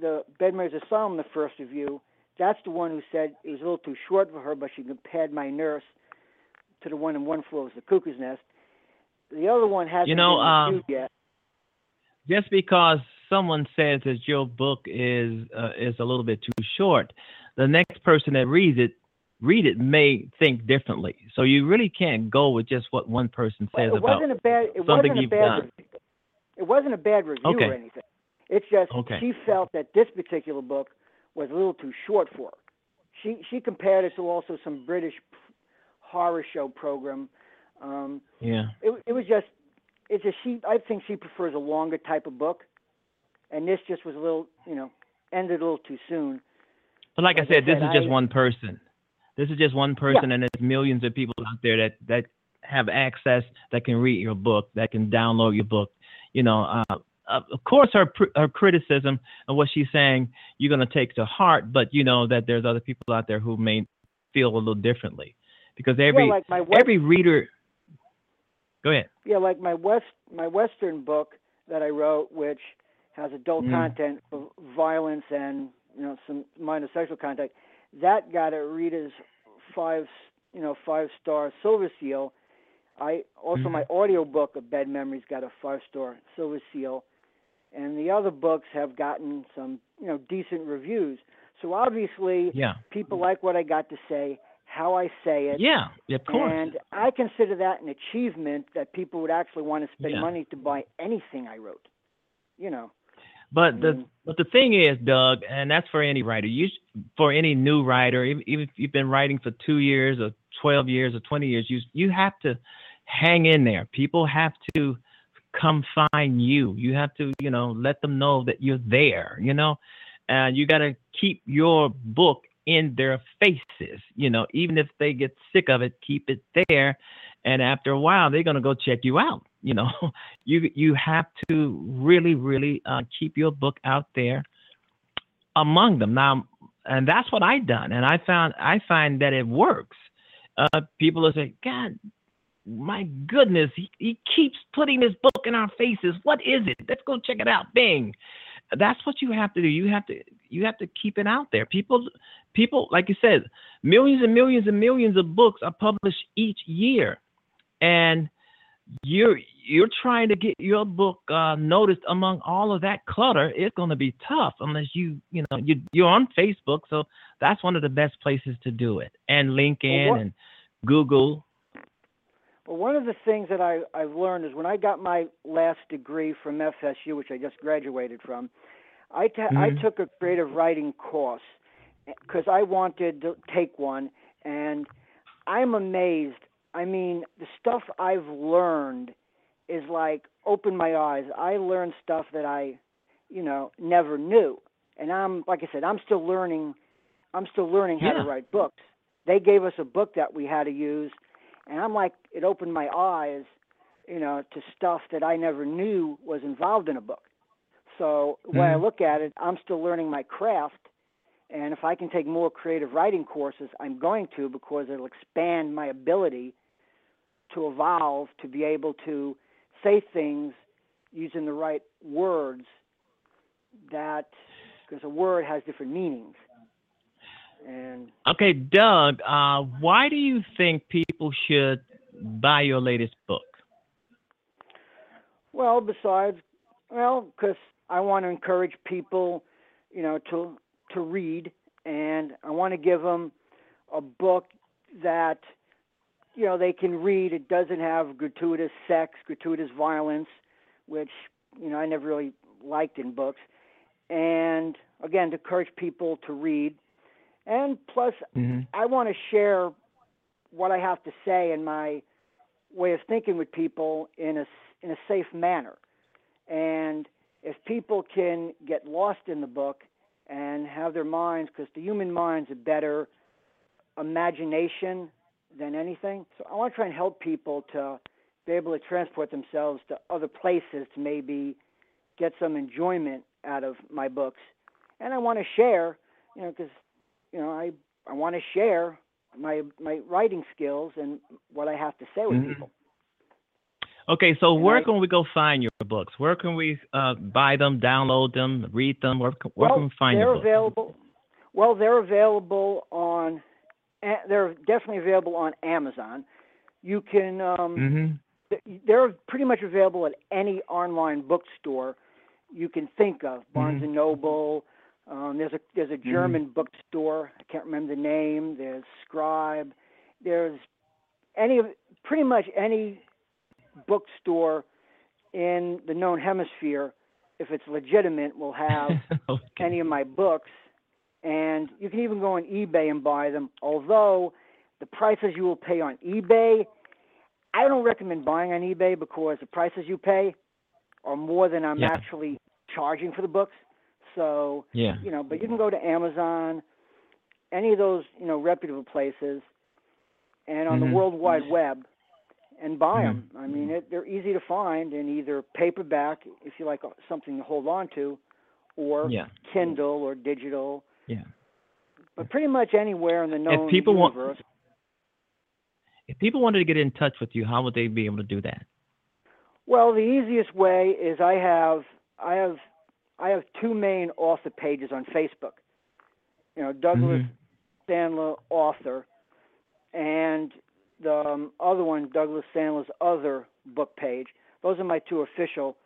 the Bedmares Asylum, the first review. That's the one who said it was a little too short for her, but she compared my nurse to the one in One Floor was the Cuckoo's Nest. The other one hasn't You know, been um, reviewed yet. Just because someone says that your book is uh, is a little bit too short, the next person that reads it read it may think differently. So you really can't go with just what one person says it about wasn't a bad. It something wasn't a you've bad. done. Review. It wasn't a bad review Okay. or anything. It's just Okay. she felt that this particular book was a little too short for her. She she compared it to also some British horror show program. Um, Yeah. it it was just it's a she I think she prefers a longer type of book, and this just was a little you know ended a little too soon. But like I Like I said, this said, is just I- one person. This is just one person, and there's millions of people out there that that have access that can read your book, that can download your book. You know, uh, uh, of course, her her criticism and what she's saying, you're gonna take to heart, but you know that there's other people out there who may feel a little differently, because every like my web- every reader. Go ahead. Yeah, like my west my western book that I wrote, which has adult Mm. content of violence and you know some minor sexual content, that got a reader's five you know five star silver seal. I also Mhm. my audio book of Bad Memories got a five star silver seal, and the other books have gotten some you know decent reviews. So obviously, Yeah. people like what I got to say, how I say it. Yeah, of course. And I consider that an achievement that people would actually want to spend Yeah. money to buy anything I wrote. You know. But the Mm. but the thing is, Doug, and that's for any writer. You for any new writer, even, even if you've been writing for two years or twelve years or twenty years, you you have to hang in there. People have to come find you. You have to you know let them know that you're there. You know, and you got to keep your book in their faces. You know, even if they get sick of it, keep it there. And after a while, they're gonna go check you out. You know, you you have to really really uh, keep your book out there among them now and that's what i done and i found i find that it works uh, people will say god my goodness he, he keeps putting this book in our faces. What is it? Let's go check it out. Bing. That's what you have to do. You have to you have to keep it out there. People people like you said millions and millions and millions of books are published each year. And you're you're trying to get your book uh, noticed among all of that clutter. It's going to be tough unless you you know you you're on Facebook, so that's one of the best places to do it, and LinkedIn what- and Google. Well, one of the things that I, I've learned is when I got my last degree from FSU, which I just graduated from, I ta- I Mhm. took a creative writing course because I wanted to take one, and I'm amazed. I mean, the stuff I've learned is like opened my eyes. I learned stuff that I, you know, never knew. And I'm like I said, I'm still learning I'm still learning how Yeah. to write books. They gave us a book that we had to use and I'm like it opened my eyes, you know, to stuff that I never knew was involved in a book. So when I Mhm. look at it, I'm still learning my craft and if I can take more creative writing courses, I'm going to because it'll expand my ability to evolve to be able to say things using the right words that because a word has different meanings. And Okay, Doug, uh, why do you think people should buy your latest book? well, besides, well, because I want to encourage people, you know, to to read, and I want to give them a book that you know they can read. It doesn't have gratuitous sex, gratuitous violence, which you know I never really liked in books. And again, to encourage people to read, and plus, mm-hmm. I want to share what I have to say and my way of thinking with people in a in a safe manner. And if people can get lost in the book and have their minds, because the human mind's a better imagination than anything. So I want to try and help people to be able to transport themselves to other places to maybe get some enjoyment out of my books. And I want to share, you know, because you know I I want to share my my writing skills and what I have to say with Mhm. people. Okay, so where I- can we go find your books? Where can we uh, buy them, download them, read them? Where, can- where well, can we find they're your books? available. Well, they're available on. They're definitely available on Amazon. You can. Um, Mhm. They're pretty much available at any online bookstore you can think of. Barnes Mhm. and Noble. Um, there's a there's a German bookstore. I can't remember the name. There's Scribe. There's any of pretty much any bookstore in the known hemisphere, if it's legitimate, will have any of my books. And you can even go on eBay and buy them. Although the prices you will pay on eBay, I don't recommend buying on eBay because the prices you pay are more than I'm Yeah. actually charging for the books. So Yeah. you know, but you can go to Amazon, any of those you know reputable places, and on Mhm. the World Wide Web, and buy Mhm. them. I mean, it, they're easy to find in either paperback if you like something to hold on to, or Yeah. Kindle or digital. Yeah. But pretty much anywhere in the known people want- universe. If people wanted to get in touch with you, how would they be able to do that? Well, the easiest way is I have I have I have two main author pages on Facebook. You know, Douglas Mhm. Sandler author, and the um, other one, Douglas Sandler's other book page. Those are my two official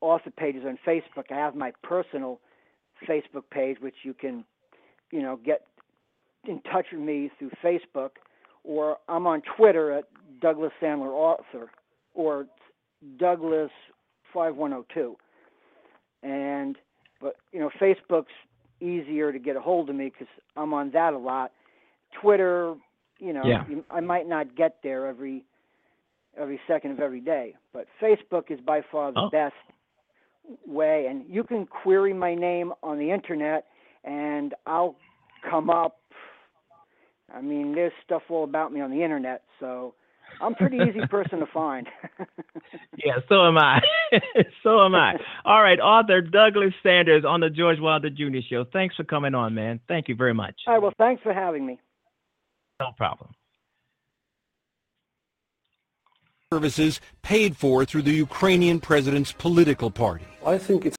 author pages on Facebook. I have my personal Facebook page, which you can, you know, get in touch with me through Facebook, or I'm on Twitter at Douglas Sandler Author, or Douglas five one zero two. And but you know, Facebook's easier to get a hold of me because I'm on that a lot. Twitter, you know, Yeah. you, I might not get there every every second of every day, but Facebook is by far the Oh. best way. And you can query my name on the internet, and I'll come up. I mean, there's stuff all about me on the internet, so I'm a pretty easy person to find. Yeah, so am I. so am I. All right, author Douglas Sanders on the George Wilder Jr. Show. Thanks for coming on, man. Thank you very much. All right, well, thanks for having me. No problem. Services paid for through the Ukrainian president's political party. I think it's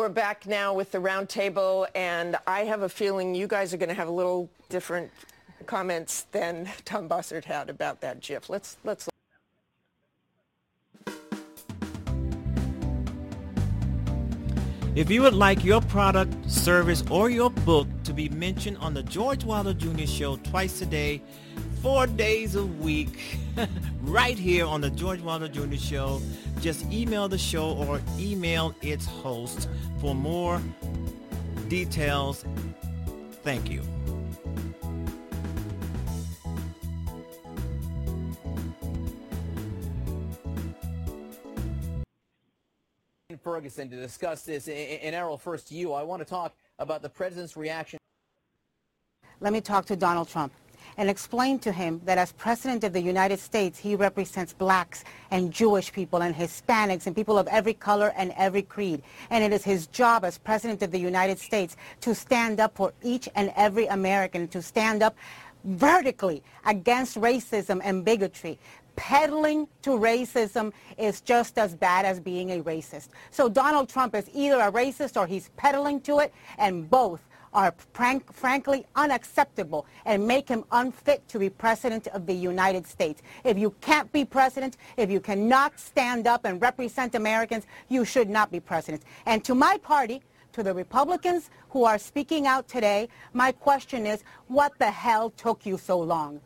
we're back now with the roundtable, and I have a feeling you guys are going to have a little different comments than Tom Bossert had about that GIF. Let's let's. If you would like your product, service, or your book to be mentioned on the George Wilder Jr. Show twice a day, four days a week, right here on the George Wilder Jr. Show, just email the show or email its host for more details. Thank you. Ferguson to discuss this. And and Errol, first to you. I want to talk about the president's reaction. Let me talk to Donald Trump and explain to him that as President of the United States, he represents blacks and Jewish people and Hispanics and people of every color and every creed. And it is his job as President of the United States to stand up for each and every American, to stand up vertically against racism and bigotry. Peddling to racism is just as bad as being a racist. So Donald Trump is either a racist or he's peddling to it, and both are frank, frankly unacceptable and make him unfit to be president of the United States. If you can't be president, if you cannot stand up and represent Americans, you should not be president. And to my party, to the Republicans who are speaking out today, my question is, what the hell took you so long?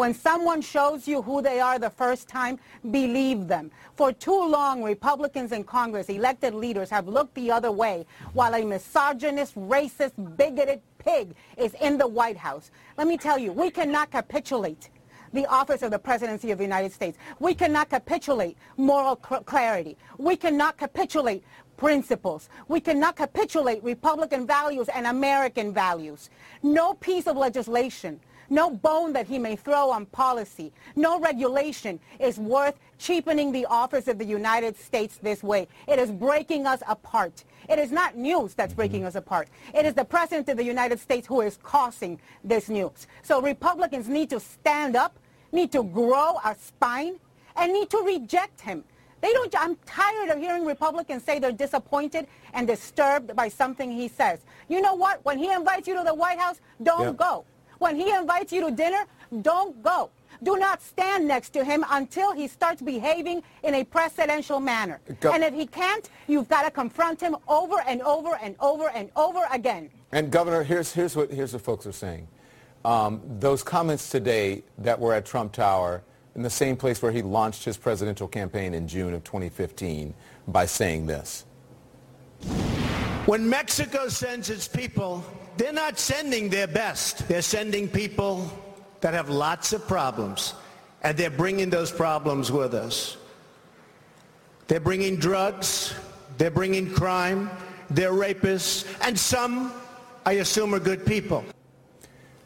When someone shows you who they are the first time, believe them. For too long, Republicans in Congress, elected leaders, have looked the other way while a misogynist, racist, bigoted pig is in the White House. Let me tell you, we cannot capitulate the office of the presidency of the United States. We cannot capitulate moral cl- clarity. We cannot capitulate principles. We cannot capitulate Republican values and American values. No piece of legislation no bone that he may throw on policy, no regulation is worth cheapening the office of the United States this way. It is breaking us apart. It is not news that's mm-hmm. breaking us apart. It is the President of the United States who is causing this news. So Republicans need to stand up, need to grow a spine, and need to reject him. They don't, I'm tired of hearing Republicans say they're disappointed and disturbed by something he says. You know what? When he invites you to the White House, don't Yeah. go. When he invites you to dinner, don't go. Do not stand next to him until he starts behaving in a presidential manner. Go- and if he can't, you've got to confront him over and over and over and over again. And Governor, here's, here's, what, here's what folks are saying. Um, those comments today that were at Trump Tower, in the same place where he launched his presidential campaign in June of 2015 by saying this. When Mexico sends its people, they're not sending their best. They're sending people that have lots of problems, and they're bringing those problems with us. They're bringing drugs, they're bringing crime, they're rapists, and some, I assume, are good people.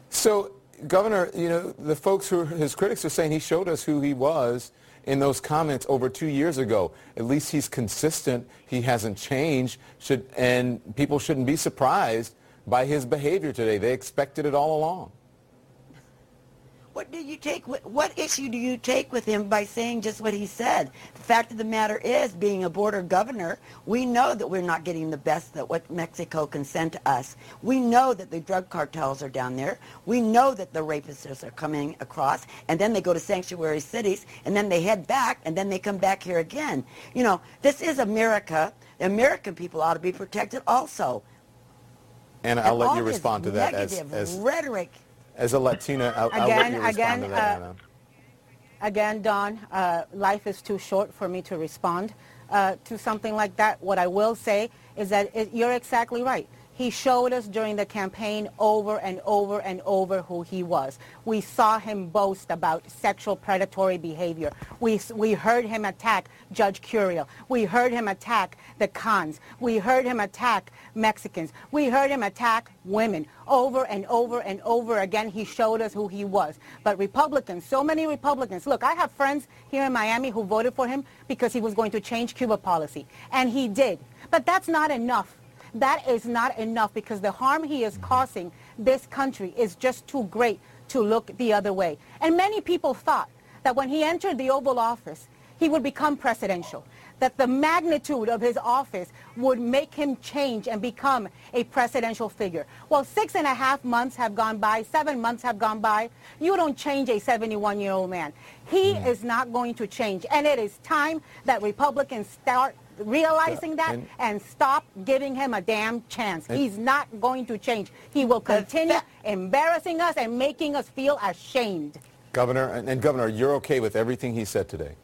So, Governor, you know, the folks who his critics are saying he showed us who he was in those comments over two years ago. At least he's consistent. He hasn't changed. Should, and people shouldn't be surprised by his behavior today. They expected it all along. What do you take? What issue do you take with him by saying just what he said? The fact of the matter is, being a border governor, we know that we're not getting the best that what Mexico can send to us. We know that the drug cartels are down there. We know that the rapists are coming across, and then they go to sanctuary cities, and then they head back, and then they come back here again. You know, this is America. The American people ought to be protected also. And I'll let you respond to that as, as, rhetoric. as a Latina. I'll, I'll let Again, you respond again, to that, uh, Anna. Again, Don, uh, life is too short for me to respond uh, to something like that. What I will say is that it, you're exactly right. He showed us during the campaign over and over and over who he was. We saw him boast about sexual predatory behavior. We, we heard him attack Judge Curiel. We heard him attack the Khans. We heard him attack Mexicans. We heard him attack women. Over and over and over again, he showed us who he was. But Republicans, so many Republicans, look, I have friends here in Miami who voted for him because he was going to change Cuba policy. And he did. But that's not enough. That is not enough because the harm he is causing this country is just too great to look the other way. And many people thought that when he entered the Oval Office, he would become presidential, that the magnitude of his office would make him change and become a presidential figure. Well, six and a half months have gone by, seven months have gone by. You don't change a 71-year-old man. He mm. is not going to change. And it is time that Republicans start realizing that and- and stop giving him a damn chance. He's not going to change. He will continue embarrassing us and making us feel ashamed. Governor, and, and Governor, you're okay with everything he said today?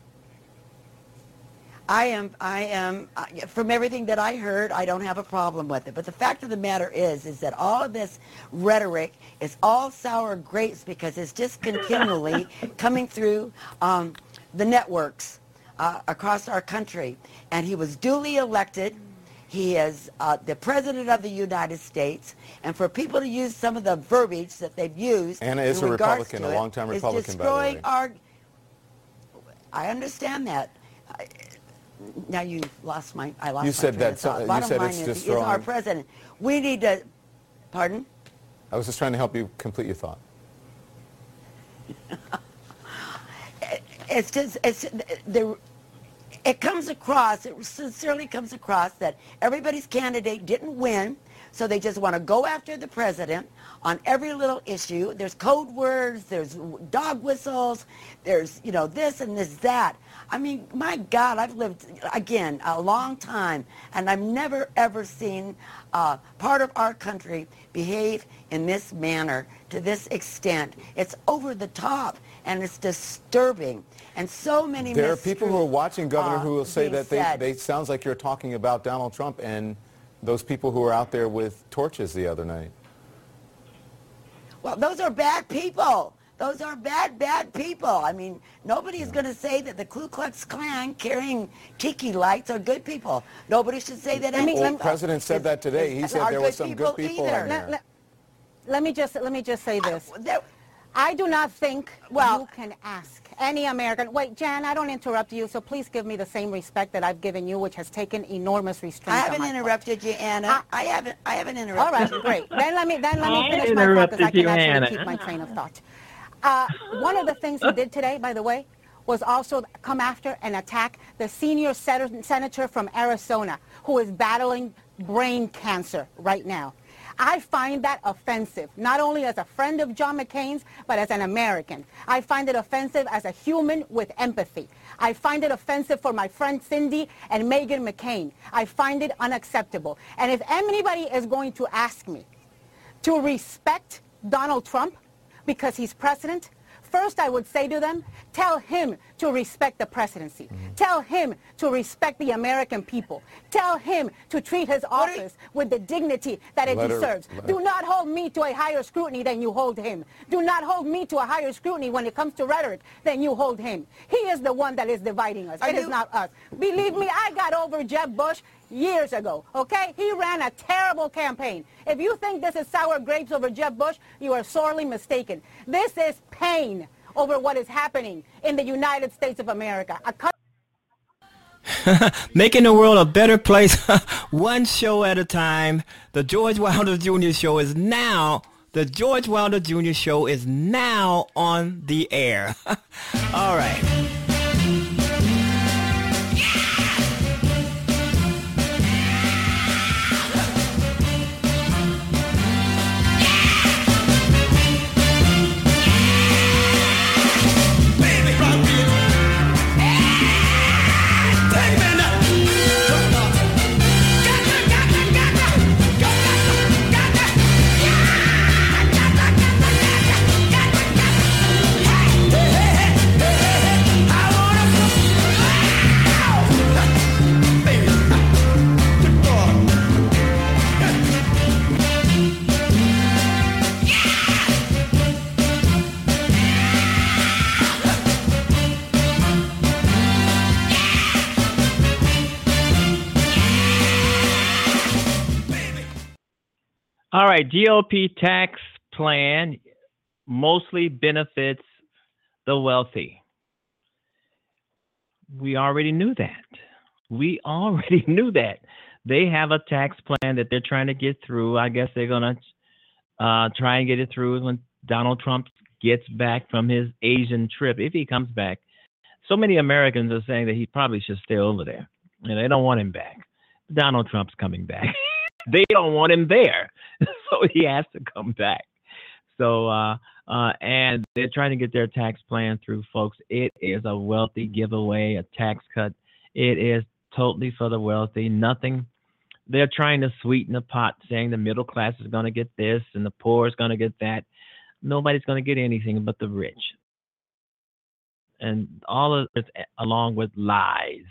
I am, I am, uh, from everything that I heard, I don't have a problem with it. But the fact of the matter is, is that all of this rhetoric is all sour grapes because it's just continually coming through um, the networks uh, across our country. And he was duly elected. He is uh, the President of the United States. And for people to use some of the verbiage that they've used Anna is a Republican, to a it longtime Republican, by the destroying way. our... I understand that. I- now you lost my. I lost You my said train that of so- you Bottom said line it's is, he is destroying- our president. We need to. Pardon? I was just trying to help you complete your thought. It's just it's the. It comes across. It sincerely comes across that everybody's candidate didn't win, so they just want to go after the president on every little issue. There's code words. There's dog whistles. There's you know this and this that. I mean, my God, I've lived again a long time, and I've never ever seen uh, part of our country behave in this manner to this extent. It's over the top, and it's disturbing. And so many. There are people who are watching, Governor, uh, who will say that they, said. they sounds like you're talking about Donald Trump and those people who were out there with torches the other night. Well, those are bad people. Those are bad, bad people. I mean, nobody nobody's going to say that the Ku Klux Klan carrying tiki lights are good people. Nobody should say that. Let me- Well, the president said that today. He said are there were good some good people people in Let, there. let- let me just let me just say this. there- I do not think well you can ask any American. Wait, Jan, I don't interrupt you, so please give me the same respect that I've given you, which has taken enormous restraint. I haven't my part. interrupted you, Anna. I, haven't. I haven't interrupted right, you. great. Then let me then let me I finish my thought because I can actually Hannah. keep my train of thought. Uh, one of the things he did today, by the way, was also come after and attack the senior sen- senator from Arizona who is battling brain cancer right now. I find that offensive, not only as a friend of John McCain's, but as an American. I find it offensive as a human with empathy. I find it offensive for my friend Cindy and Meghan McCain. I find it unacceptable. And if anybody is going to ask me to respect Donald Trump because he's president, first I would say to them, tell him to respect the presidency. Mm-hmm. Tell him to respect the American people. Tell him to treat his office with the dignity that it Let deserves. let- Do not hold me to a higher scrutiny than you hold him. Do not hold me to a higher scrutiny when it comes to rhetoric than you hold him. He is the one that is dividing us. Are it is you- not us. Believe me, I got over Jeb Bush years ago, okay? He ran a terrible campaign. If you think this is sour grapes over Jeb Bush, you are sorely mistaken. This is pain over what is happening in the United States of America. Making the world a better place, one show at a time. The George Wilder Jr. Show is now. The George Wilder Jr. Show is now on the air. All right. Right, GOP tax plan mostly benefits the wealthy. We already knew that. We already knew that. They have a tax plan that they're trying to get through. I guess they're going to uh, try and get it through when Donald Trump gets back from his Asian trip, if he comes back. So many Americans are saying that he probably should stay over there. And they don't want him back. Donald Trump's coming back. they don't want him there. so he has to come back. So uh uh and they're trying to get their tax plan through folks. It is a wealthy giveaway, a tax cut. It is totally for the wealthy. Nothing they're trying to sweeten the pot saying the middle class is going to get this and the poor is going to get that. Nobody's going to get anything but the rich. And all of it along with lies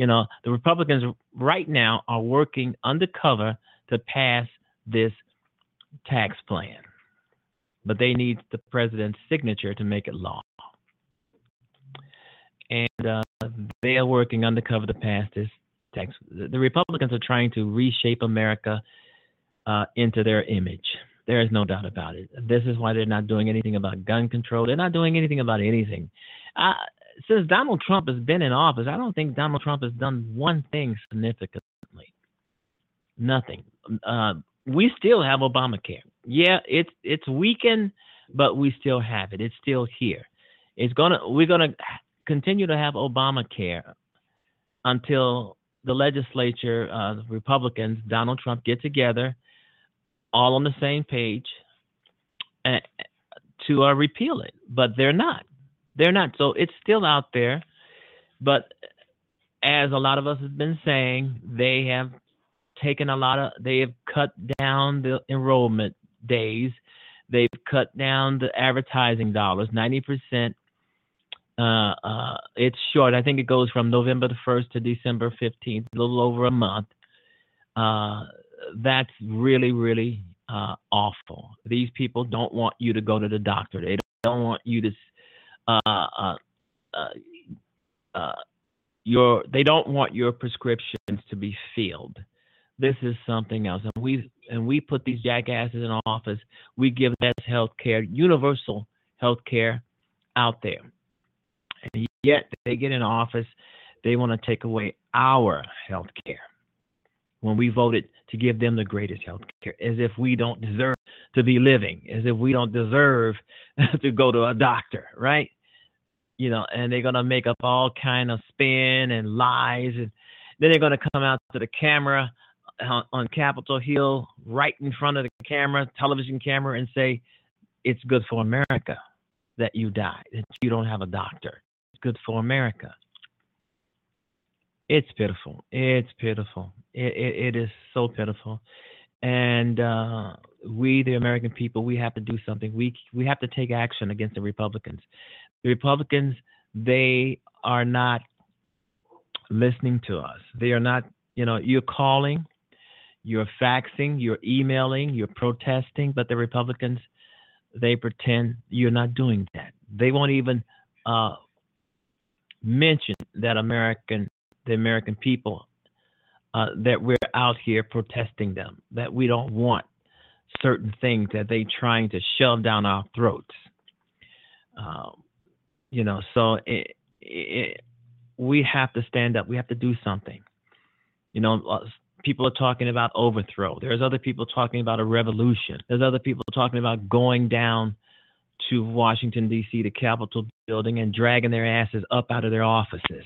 you know, the Republicans right now are working undercover to pass this tax plan, but they need the president's signature to make it law. And uh, they are working undercover to pass this tax. The Republicans are trying to reshape America uh, into their image. There is no doubt about it. This is why they're not doing anything about gun control. They're not doing anything about anything. Since Donald Trump has been in office, I don't think Donald Trump has done one thing significantly. Nothing. Uh, we still have Obamacare. Yeah, it's it's weakened, but we still have it. It's still here. It's gonna we're gonna continue to have Obamacare until the legislature, uh, the Republicans, Donald Trump get together, all on the same page, uh, to uh, repeal it. But they're not. They're not. So it's still out there. But as a lot of us have been saying, they have taken a lot of, they have cut down the enrollment days. They've cut down the advertising dollars, 90%. Uh, uh, it's short. I think it goes from November the 1st to December 15th, a little over a month. Uh, that's really, really uh, awful. These people don't want you to go to the doctor. They don't want you to Uh, uh, uh, your they don't want your prescriptions to be filled. This is something else, and we and we put these jackasses in office. We give that health care, universal health care, out there, and yet they get in office, they want to take away our health care. When we voted to give them the greatest health care, as if we don't deserve to be living, as if we don't deserve to go to a doctor, right? You know, and they're gonna make up all kind of spin and lies, and then they're gonna come out to the camera on, on Capitol Hill, right in front of the camera, television camera, and say, "It's good for America that you die, that you don't have a doctor. It's good for America." It's pitiful. It's pitiful. It, it, it is so pitiful, and uh, we, the American people, we have to do something. We we have to take action against the Republicans. The Republicans, they are not listening to us. They are not, you know, you're calling, you're faxing, you're emailing, you're protesting, but the Republicans, they pretend you're not doing that. They won't even uh, mention that American, the American people uh, that we're out here protesting them, that we don't want certain things that they're trying to shove down our throats. Um, you know, so it, it, we have to stand up. We have to do something. You know, uh, people are talking about overthrow. There's other people talking about a revolution. There's other people talking about going down to Washington D.C., the Capitol building, and dragging their asses up out of their offices.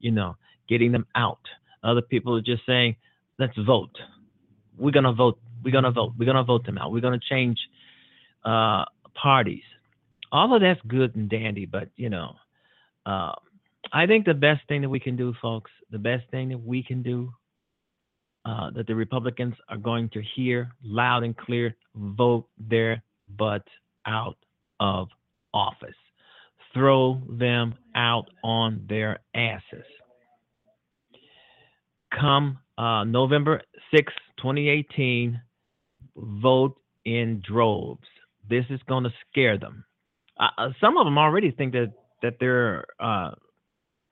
You know, getting them out. Other people are just saying, "Let's vote. We're gonna vote. We're gonna vote. We're gonna vote them out. We're gonna change uh, parties." All of that's good and dandy, but you know, uh, I think the best thing that we can do, folks, the best thing that we can do uh, that the Republicans are going to hear loud and clear vote their butts out of office. Throw them out on their asses. Come uh, November 6, 2018, vote in droves. This is going to scare them. Uh, some of them already think that that they're uh,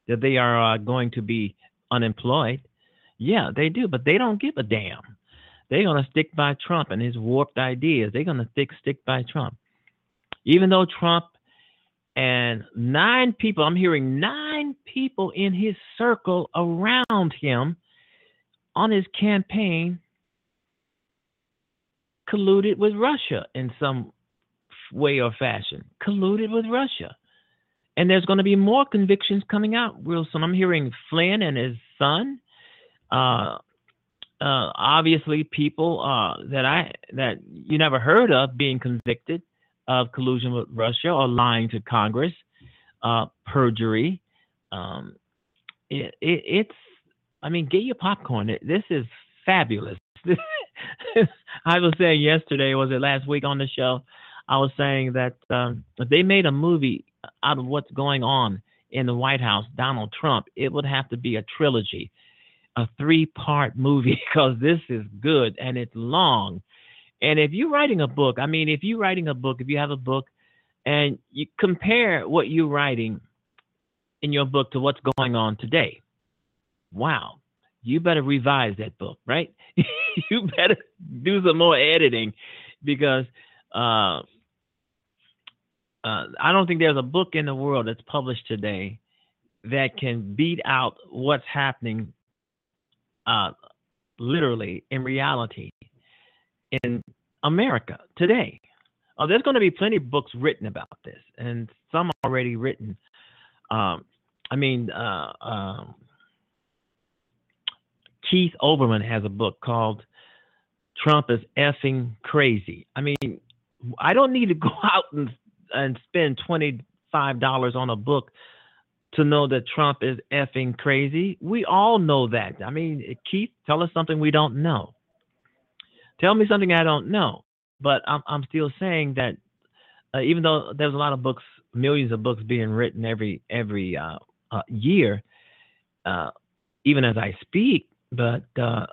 that they are uh, going to be unemployed. Yeah, they do, but they don't give a damn. They're to stick by Trump and his warped ideas. They're to stick stick by Trump, even though Trump and nine people. I'm hearing nine people in his circle around him on his campaign colluded with Russia in some way or fashion. Colluded with Russia. And there's going to be more convictions coming out real soon. I'm hearing Flynn and his son. Uh, uh, obviously, people uh, that I that you never heard of being convicted of collusion with Russia or lying to Congress, uh, perjury. Um, it, it, it's, I mean, get your popcorn. This is fabulous. I was saying yesterday, was it last week on the show? I was saying that um, if they made a movie out of what's going on in the White House, Donald Trump, it would have to be a trilogy, a three part movie, because this is good and it's long. And if you're writing a book, I mean, if you're writing a book, if you have a book and you compare what you're writing in your book to what's going on today, wow, you better revise that book, right? you better do some more editing because uh, uh, I don't think there's a book in the world that's published today that can beat out what's happening uh, literally in reality in America today. Oh, there's going to be plenty of books written about this, and some already written. Um, I mean, uh, um, Keith Olbermann has a book called "Trump is effing crazy." I mean, I don't need to go out and and spend twenty five dollars on a book to know that Trump is effing crazy. We all know that. I mean, Keith, tell us something we don't know. Tell me something I don't know. But I'm I'm still saying that uh, even though there's a lot of books, millions of books being written every every uh, uh, year, uh, even as I speak, but uh,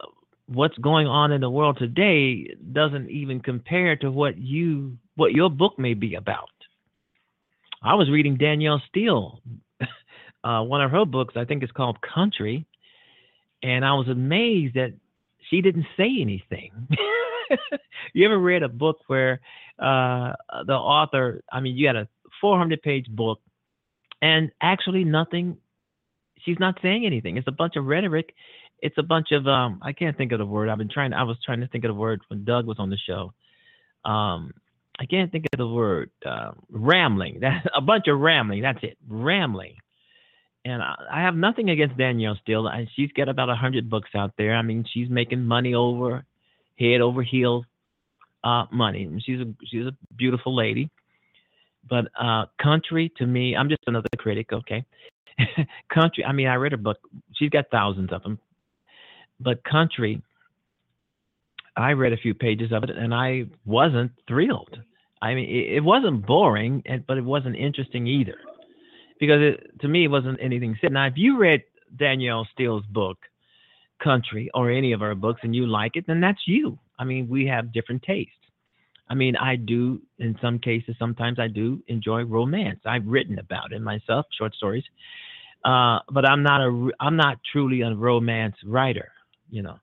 what's going on in the world today doesn't even compare to what you what your book may be about. I was reading Danielle Steel, uh, one of her books. I think it's called Country, and I was amazed that she didn't say anything. you ever read a book where uh, the author? I mean, you had a 400 page book, and actually nothing. She's not saying anything. It's a bunch of rhetoric it's a bunch of um I can't think of the word. I've been trying I was trying to think of the word when Doug was on the show. Um I can't think of the word uh, rambling. That a bunch of rambling. That's it. Rambling. And I, I have nothing against Danielle Steel. I, she's got about a hundred books out there. I mean, she's making money over head over heels uh, money. She's a she's a beautiful lady. But uh, country to me, I'm just another critic, okay? country. I mean, I read her book. She's got thousands of them. But country, I read a few pages of it and I wasn't thrilled. I mean, it, it wasn't boring, but it wasn't interesting either, because it, to me it wasn't anything said. Now, if you read Danielle Steel's book, Country, or any of her books, and you like it, then that's you. I mean, we have different tastes. I mean, I do in some cases. Sometimes I do enjoy romance. I've written about it myself, short stories, uh, but I'm not a I'm not truly a romance writer You know,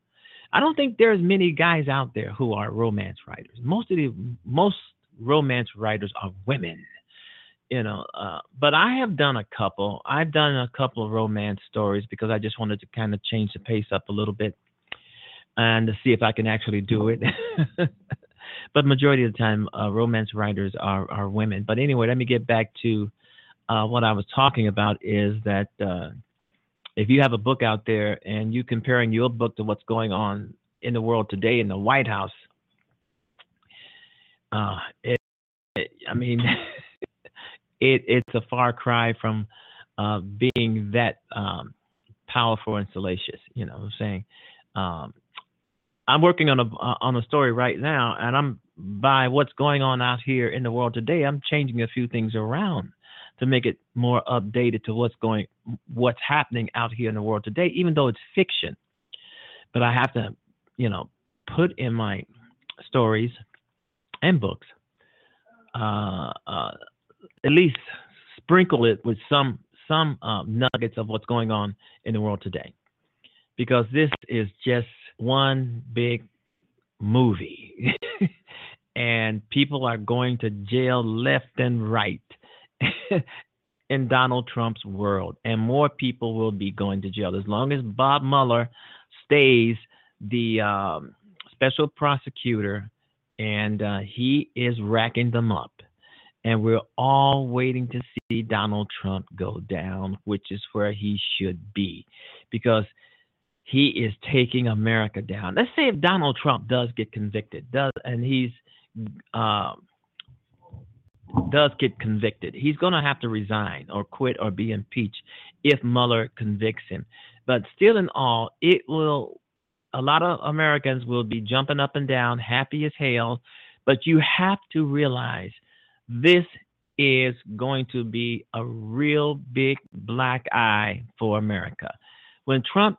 I don't think there's many guys out there who are romance writers. Most of the most romance writers are women. You know, uh, but I have done a couple. I've done a couple of romance stories because I just wanted to kind of change the pace up a little bit and to see if I can actually do it. but majority of the time, uh, romance writers are are women. But anyway, let me get back to uh, what I was talking about. Is that uh, if you have a book out there and you're comparing your book to what's going on in the world today in the White House, uh, it, it, I mean, it it's a far cry from uh, being that um, powerful and salacious. You know, what I'm saying. Um, I'm working on a uh, on a story right now, and I'm by what's going on out here in the world today. I'm changing a few things around to make it more updated to what's going what's happening out here in the world today, even though it's fiction. But I have to, you know, put in my stories and books, uh, uh, at least sprinkle it with some some uh, nuggets of what's going on in the world today, because this is just one big movie. and people are going to jail left and right in Donald Trump's world. And more people will be going to jail. As long as Bob Mueller stays the um, special prosecutor and uh, he is racking them up. And we're all waiting to see Donald Trump go down, which is where he should be. Because he is taking America down. Let's say if Donald Trump does get convicted, does and he's uh, does get convicted, he's going to have to resign or quit or be impeached if Mueller convicts him. But still, in all, it will. A lot of Americans will be jumping up and down, happy as hell. But you have to realize this is going to be a real big black eye for America. When Trump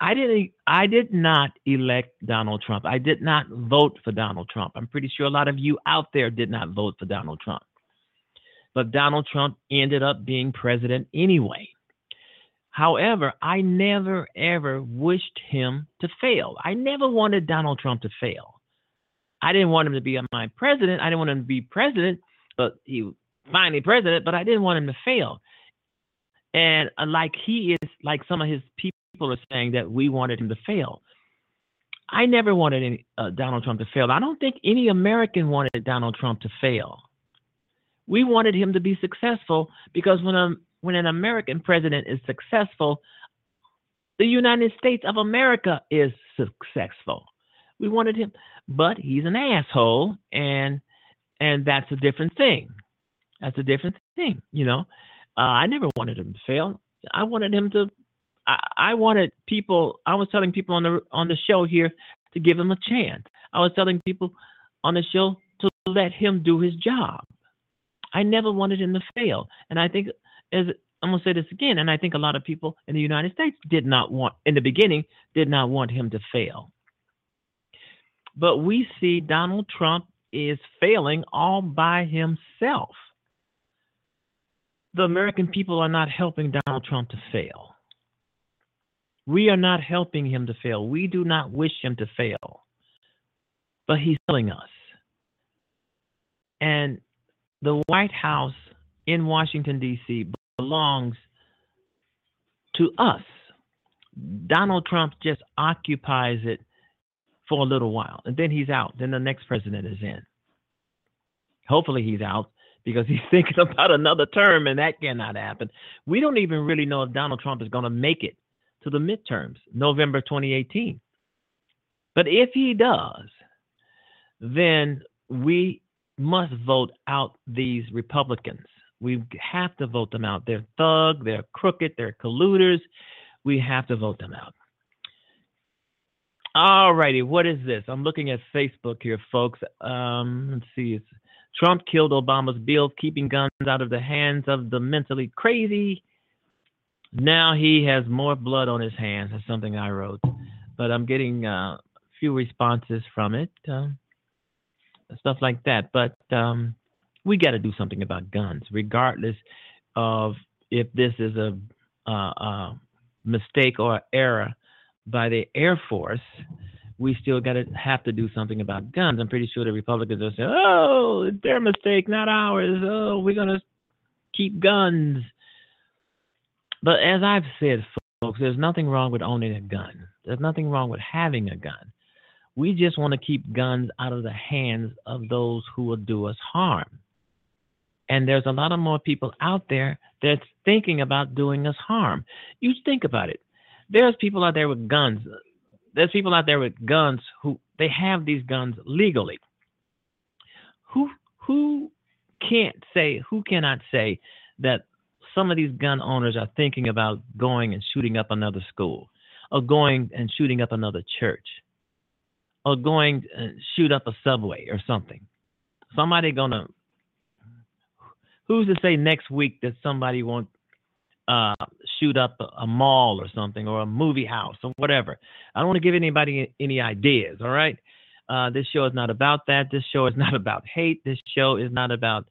I didn't I did not elect Donald Trump. I did not vote for Donald Trump. I'm pretty sure a lot of you out there did not vote for Donald Trump. But Donald Trump ended up being president anyway. However, I never ever wished him to fail. I never wanted Donald Trump to fail. I didn't want him to be my president. I didn't want him to be president, but he finally president, but I didn't want him to fail. And uh, like he is, like some of his people are saying that we wanted him to fail. I never wanted any, uh, Donald Trump to fail. I don't think any American wanted Donald Trump to fail. We wanted him to be successful because when a when an American president is successful, the United States of America is successful. We wanted him, but he's an asshole, and and that's a different thing. That's a different thing, you know. Uh, I never wanted him to fail. I wanted him to. I, I wanted people. I was telling people on the on the show here to give him a chance. I was telling people on the show to let him do his job. I never wanted him to fail, and I think as I'm gonna say this again, and I think a lot of people in the United States did not want in the beginning did not want him to fail. But we see Donald Trump is failing all by himself the American people are not helping Donald Trump to fail. We are not helping him to fail. We do not wish him to fail. But he's telling us. And the White House in Washington, D.C. belongs to us. Donald Trump just occupies it for a little while, and then he's out. Then the next president is in. Hopefully, he's out because he's thinking about another term, and that cannot happen. We don't even really know if Donald Trump is going to make it to the midterms, November 2018. But if he does, then we must vote out these Republicans. We have to vote them out. They're thug, they're crooked, they're colluders. We have to vote them out. All righty, what is this? I'm looking at Facebook here, folks. Um, let's see. It's Trump killed Obama's bill keeping guns out of the hands of the mentally crazy. Now he has more blood on his hands. That's something I wrote, but I'm getting uh, a few responses from it, uh, stuff like that. But um, we got to do something about guns, regardless of if this is a, uh, a mistake or error by the Air Force, we still got to have to do something about guns. I'm pretty sure the Republicans will say, "Oh, it's their mistake, not ours. Oh, we're gonna keep guns." But as I've said, folks, there's nothing wrong with owning a gun. There's nothing wrong with having a gun. We just want to keep guns out of the hands of those who will do us harm. And there's a lot of more people out there that's thinking about doing us harm. You think about it. There's people out there with guns. There's people out there with guns who they have these guns legally. Who who can't say who cannot say that some of these gun owners are thinking about going and shooting up another school or going and shooting up another church or going and shoot up a subway or something. Somebody gonna who's to say next week that somebody won't uh, shoot up a, a mall or something or a movie house or whatever. I don't want to give anybody any ideas. All right. Uh, this show is not about that. This show is not about hate. This show is not about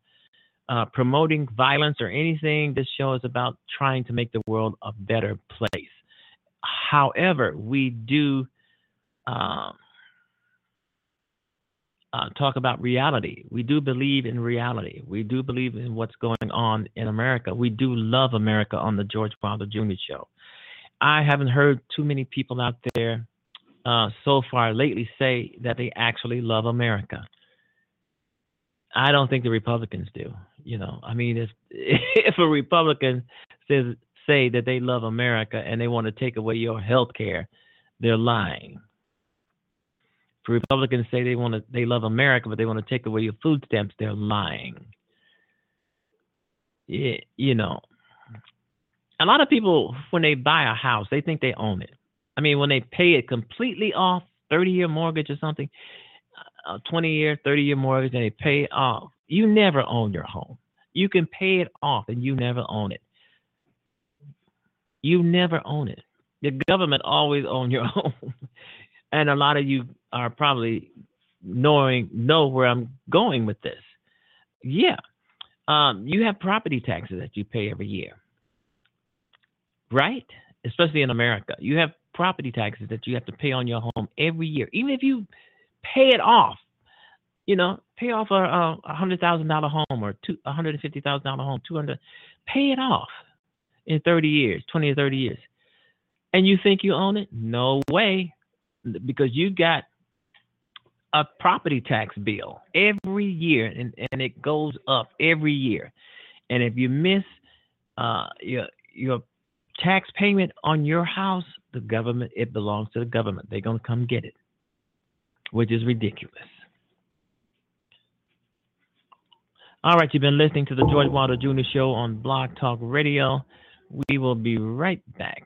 uh, promoting violence or anything. This show is about trying to make the world a better place. However, we do um, uh, talk about reality. We do believe in reality. We do believe in what's going on in America. We do love America on the George Wilder Jr. Show. I haven't heard too many people out there uh, so far lately say that they actually love America. I don't think the Republicans do. You know, I mean, if if a Republican says say that they love America and they want to take away your health care, they're lying. Republicans say they want to they love America but they want to take away your food stamps, they're lying. Yeah, you know, a lot of people when they buy a house, they think they own it. I mean, when they pay it completely off, 30 year mortgage or something, uh, a 20 year, 30 year mortgage, and they pay it off. You never own your home. You can pay it off and you never own it. You never own it. The government always own your home. And a lot of you are probably knowing know where I'm going with this. Yeah. Um, you have property taxes that you pay every year. Right? Especially in America. You have property taxes that you have to pay on your home every year. Even if you pay it off, you know, pay off a, a hundred thousand dollar home or two a hundred and fifty thousand dollar home, two hundred pay it off in thirty years, twenty or thirty years. And you think you own it? No way. Because you got a property tax bill every year and, and it goes up every year. And if you miss uh, your your tax payment on your house, the government it belongs to the government. They're gonna come get it, which is ridiculous. All right, you've been listening to the George Wilder Jr. Show on Blog Talk Radio. We will be right back.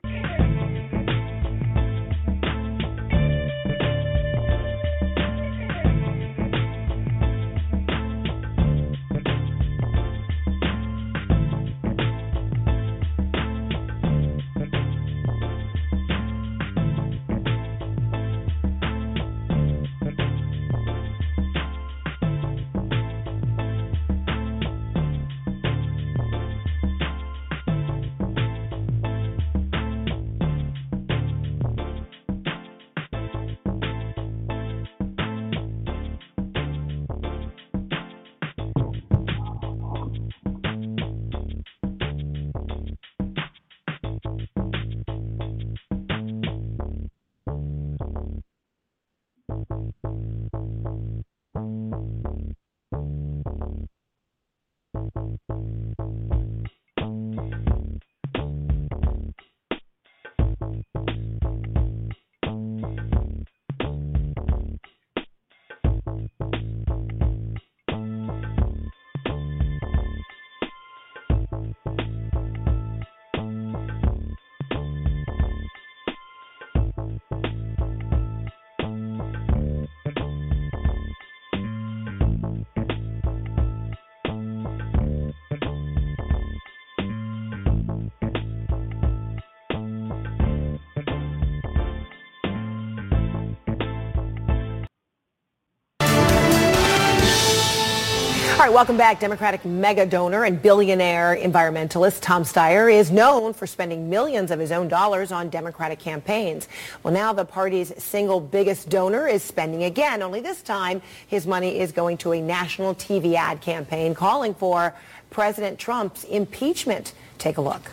Welcome back. Democratic mega donor and billionaire environmentalist Tom Steyer is known for spending millions of his own dollars on Democratic campaigns. Well, now the party's single biggest donor is spending again, only this time his money is going to a national TV ad campaign calling for President Trump's impeachment. Take a look.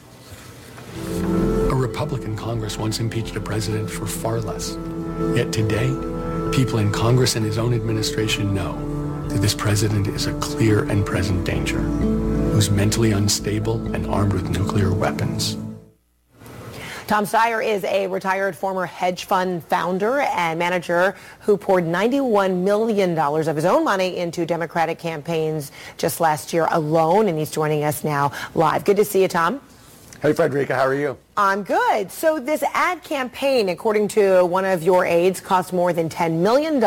A Republican Congress once impeached a president for far less. Yet today, people in Congress and his own administration know that this president is a clear and present danger, who's mentally unstable and armed with nuclear weapons. Tom Steyer is a retired former hedge fund founder and manager who poured $91 million of his own money into Democratic campaigns just last year alone, and he's joining us now live. Good to see you, Tom. Hey, Fredricka, how are you? I'm good. So this ad campaign, according to one of your aides, cost more than $10 million.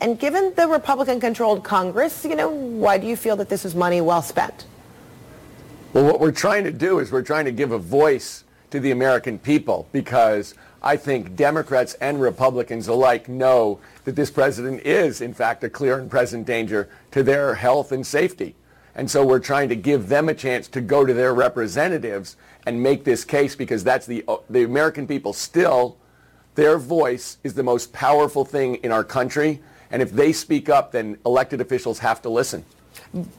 And given the Republican-controlled Congress, you know, why do you feel that this is money well spent? Well, what we're trying to do is we're trying to give a voice to the American people because I think Democrats and Republicans alike know that this president is, in fact, a clear and present danger to their health and safety. And so we're trying to give them a chance to go to their representatives and make this case because that's the, the American people still, their voice is the most powerful thing in our country. And if they speak up, then elected officials have to listen.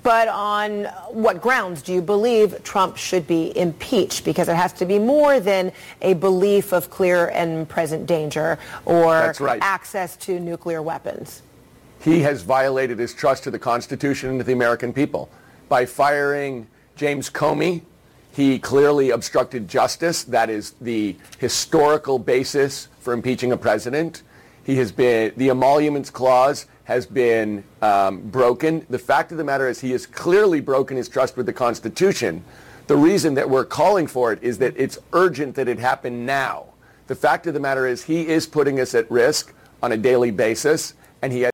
But on what grounds do you believe Trump should be impeached? Because it has to be more than a belief of clear and present danger or right. access to nuclear weapons. He has violated his trust to the Constitution and to the American people. By firing James Comey, he clearly obstructed justice. That is the historical basis for impeaching a president. He has been, the emoluments clause has been um, broken. The fact of the matter is he has clearly broken his trust with the Constitution. The reason that we're calling for it is that it's urgent that it happen now. The fact of the matter is he is putting us at risk on a daily basis, and he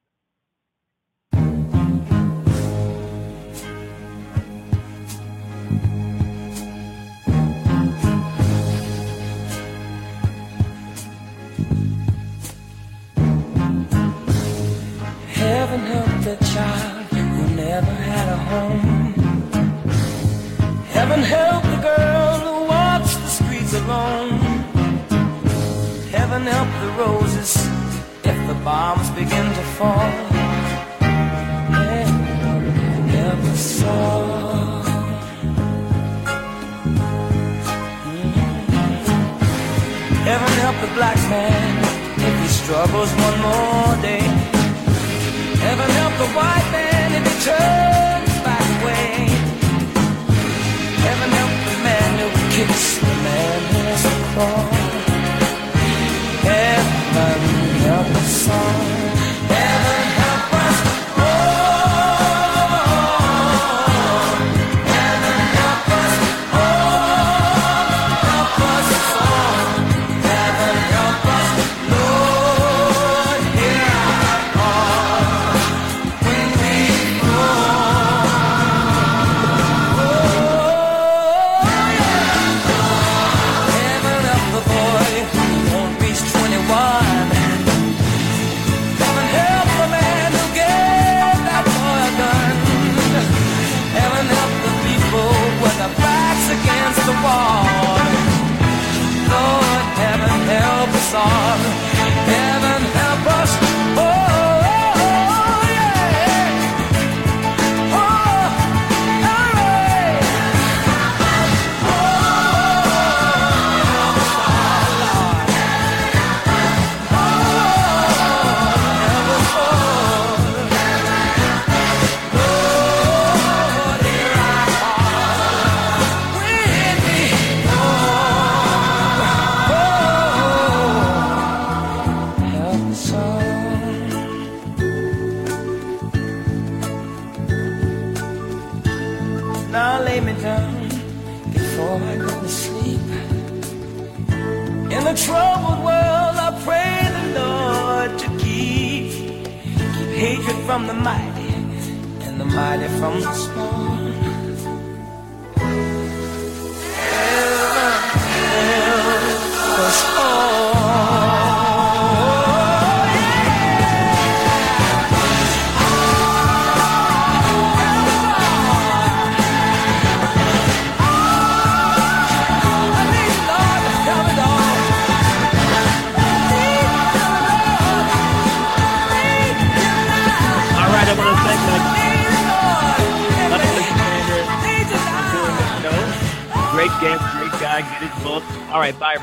help the girl who walks the streets alone. Heaven help the roses if the bombs begin to fall. Heaven help the black man if he struggles one more day. Heaven help the white man if he turns kicks the man who has to crawl. Heaven help us all.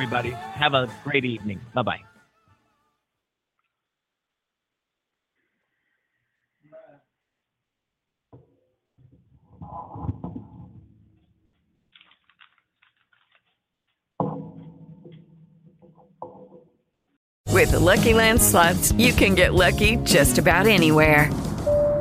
Everybody. Have a great evening. Bye bye. With the Lucky Land slots, you can get lucky just about anywhere.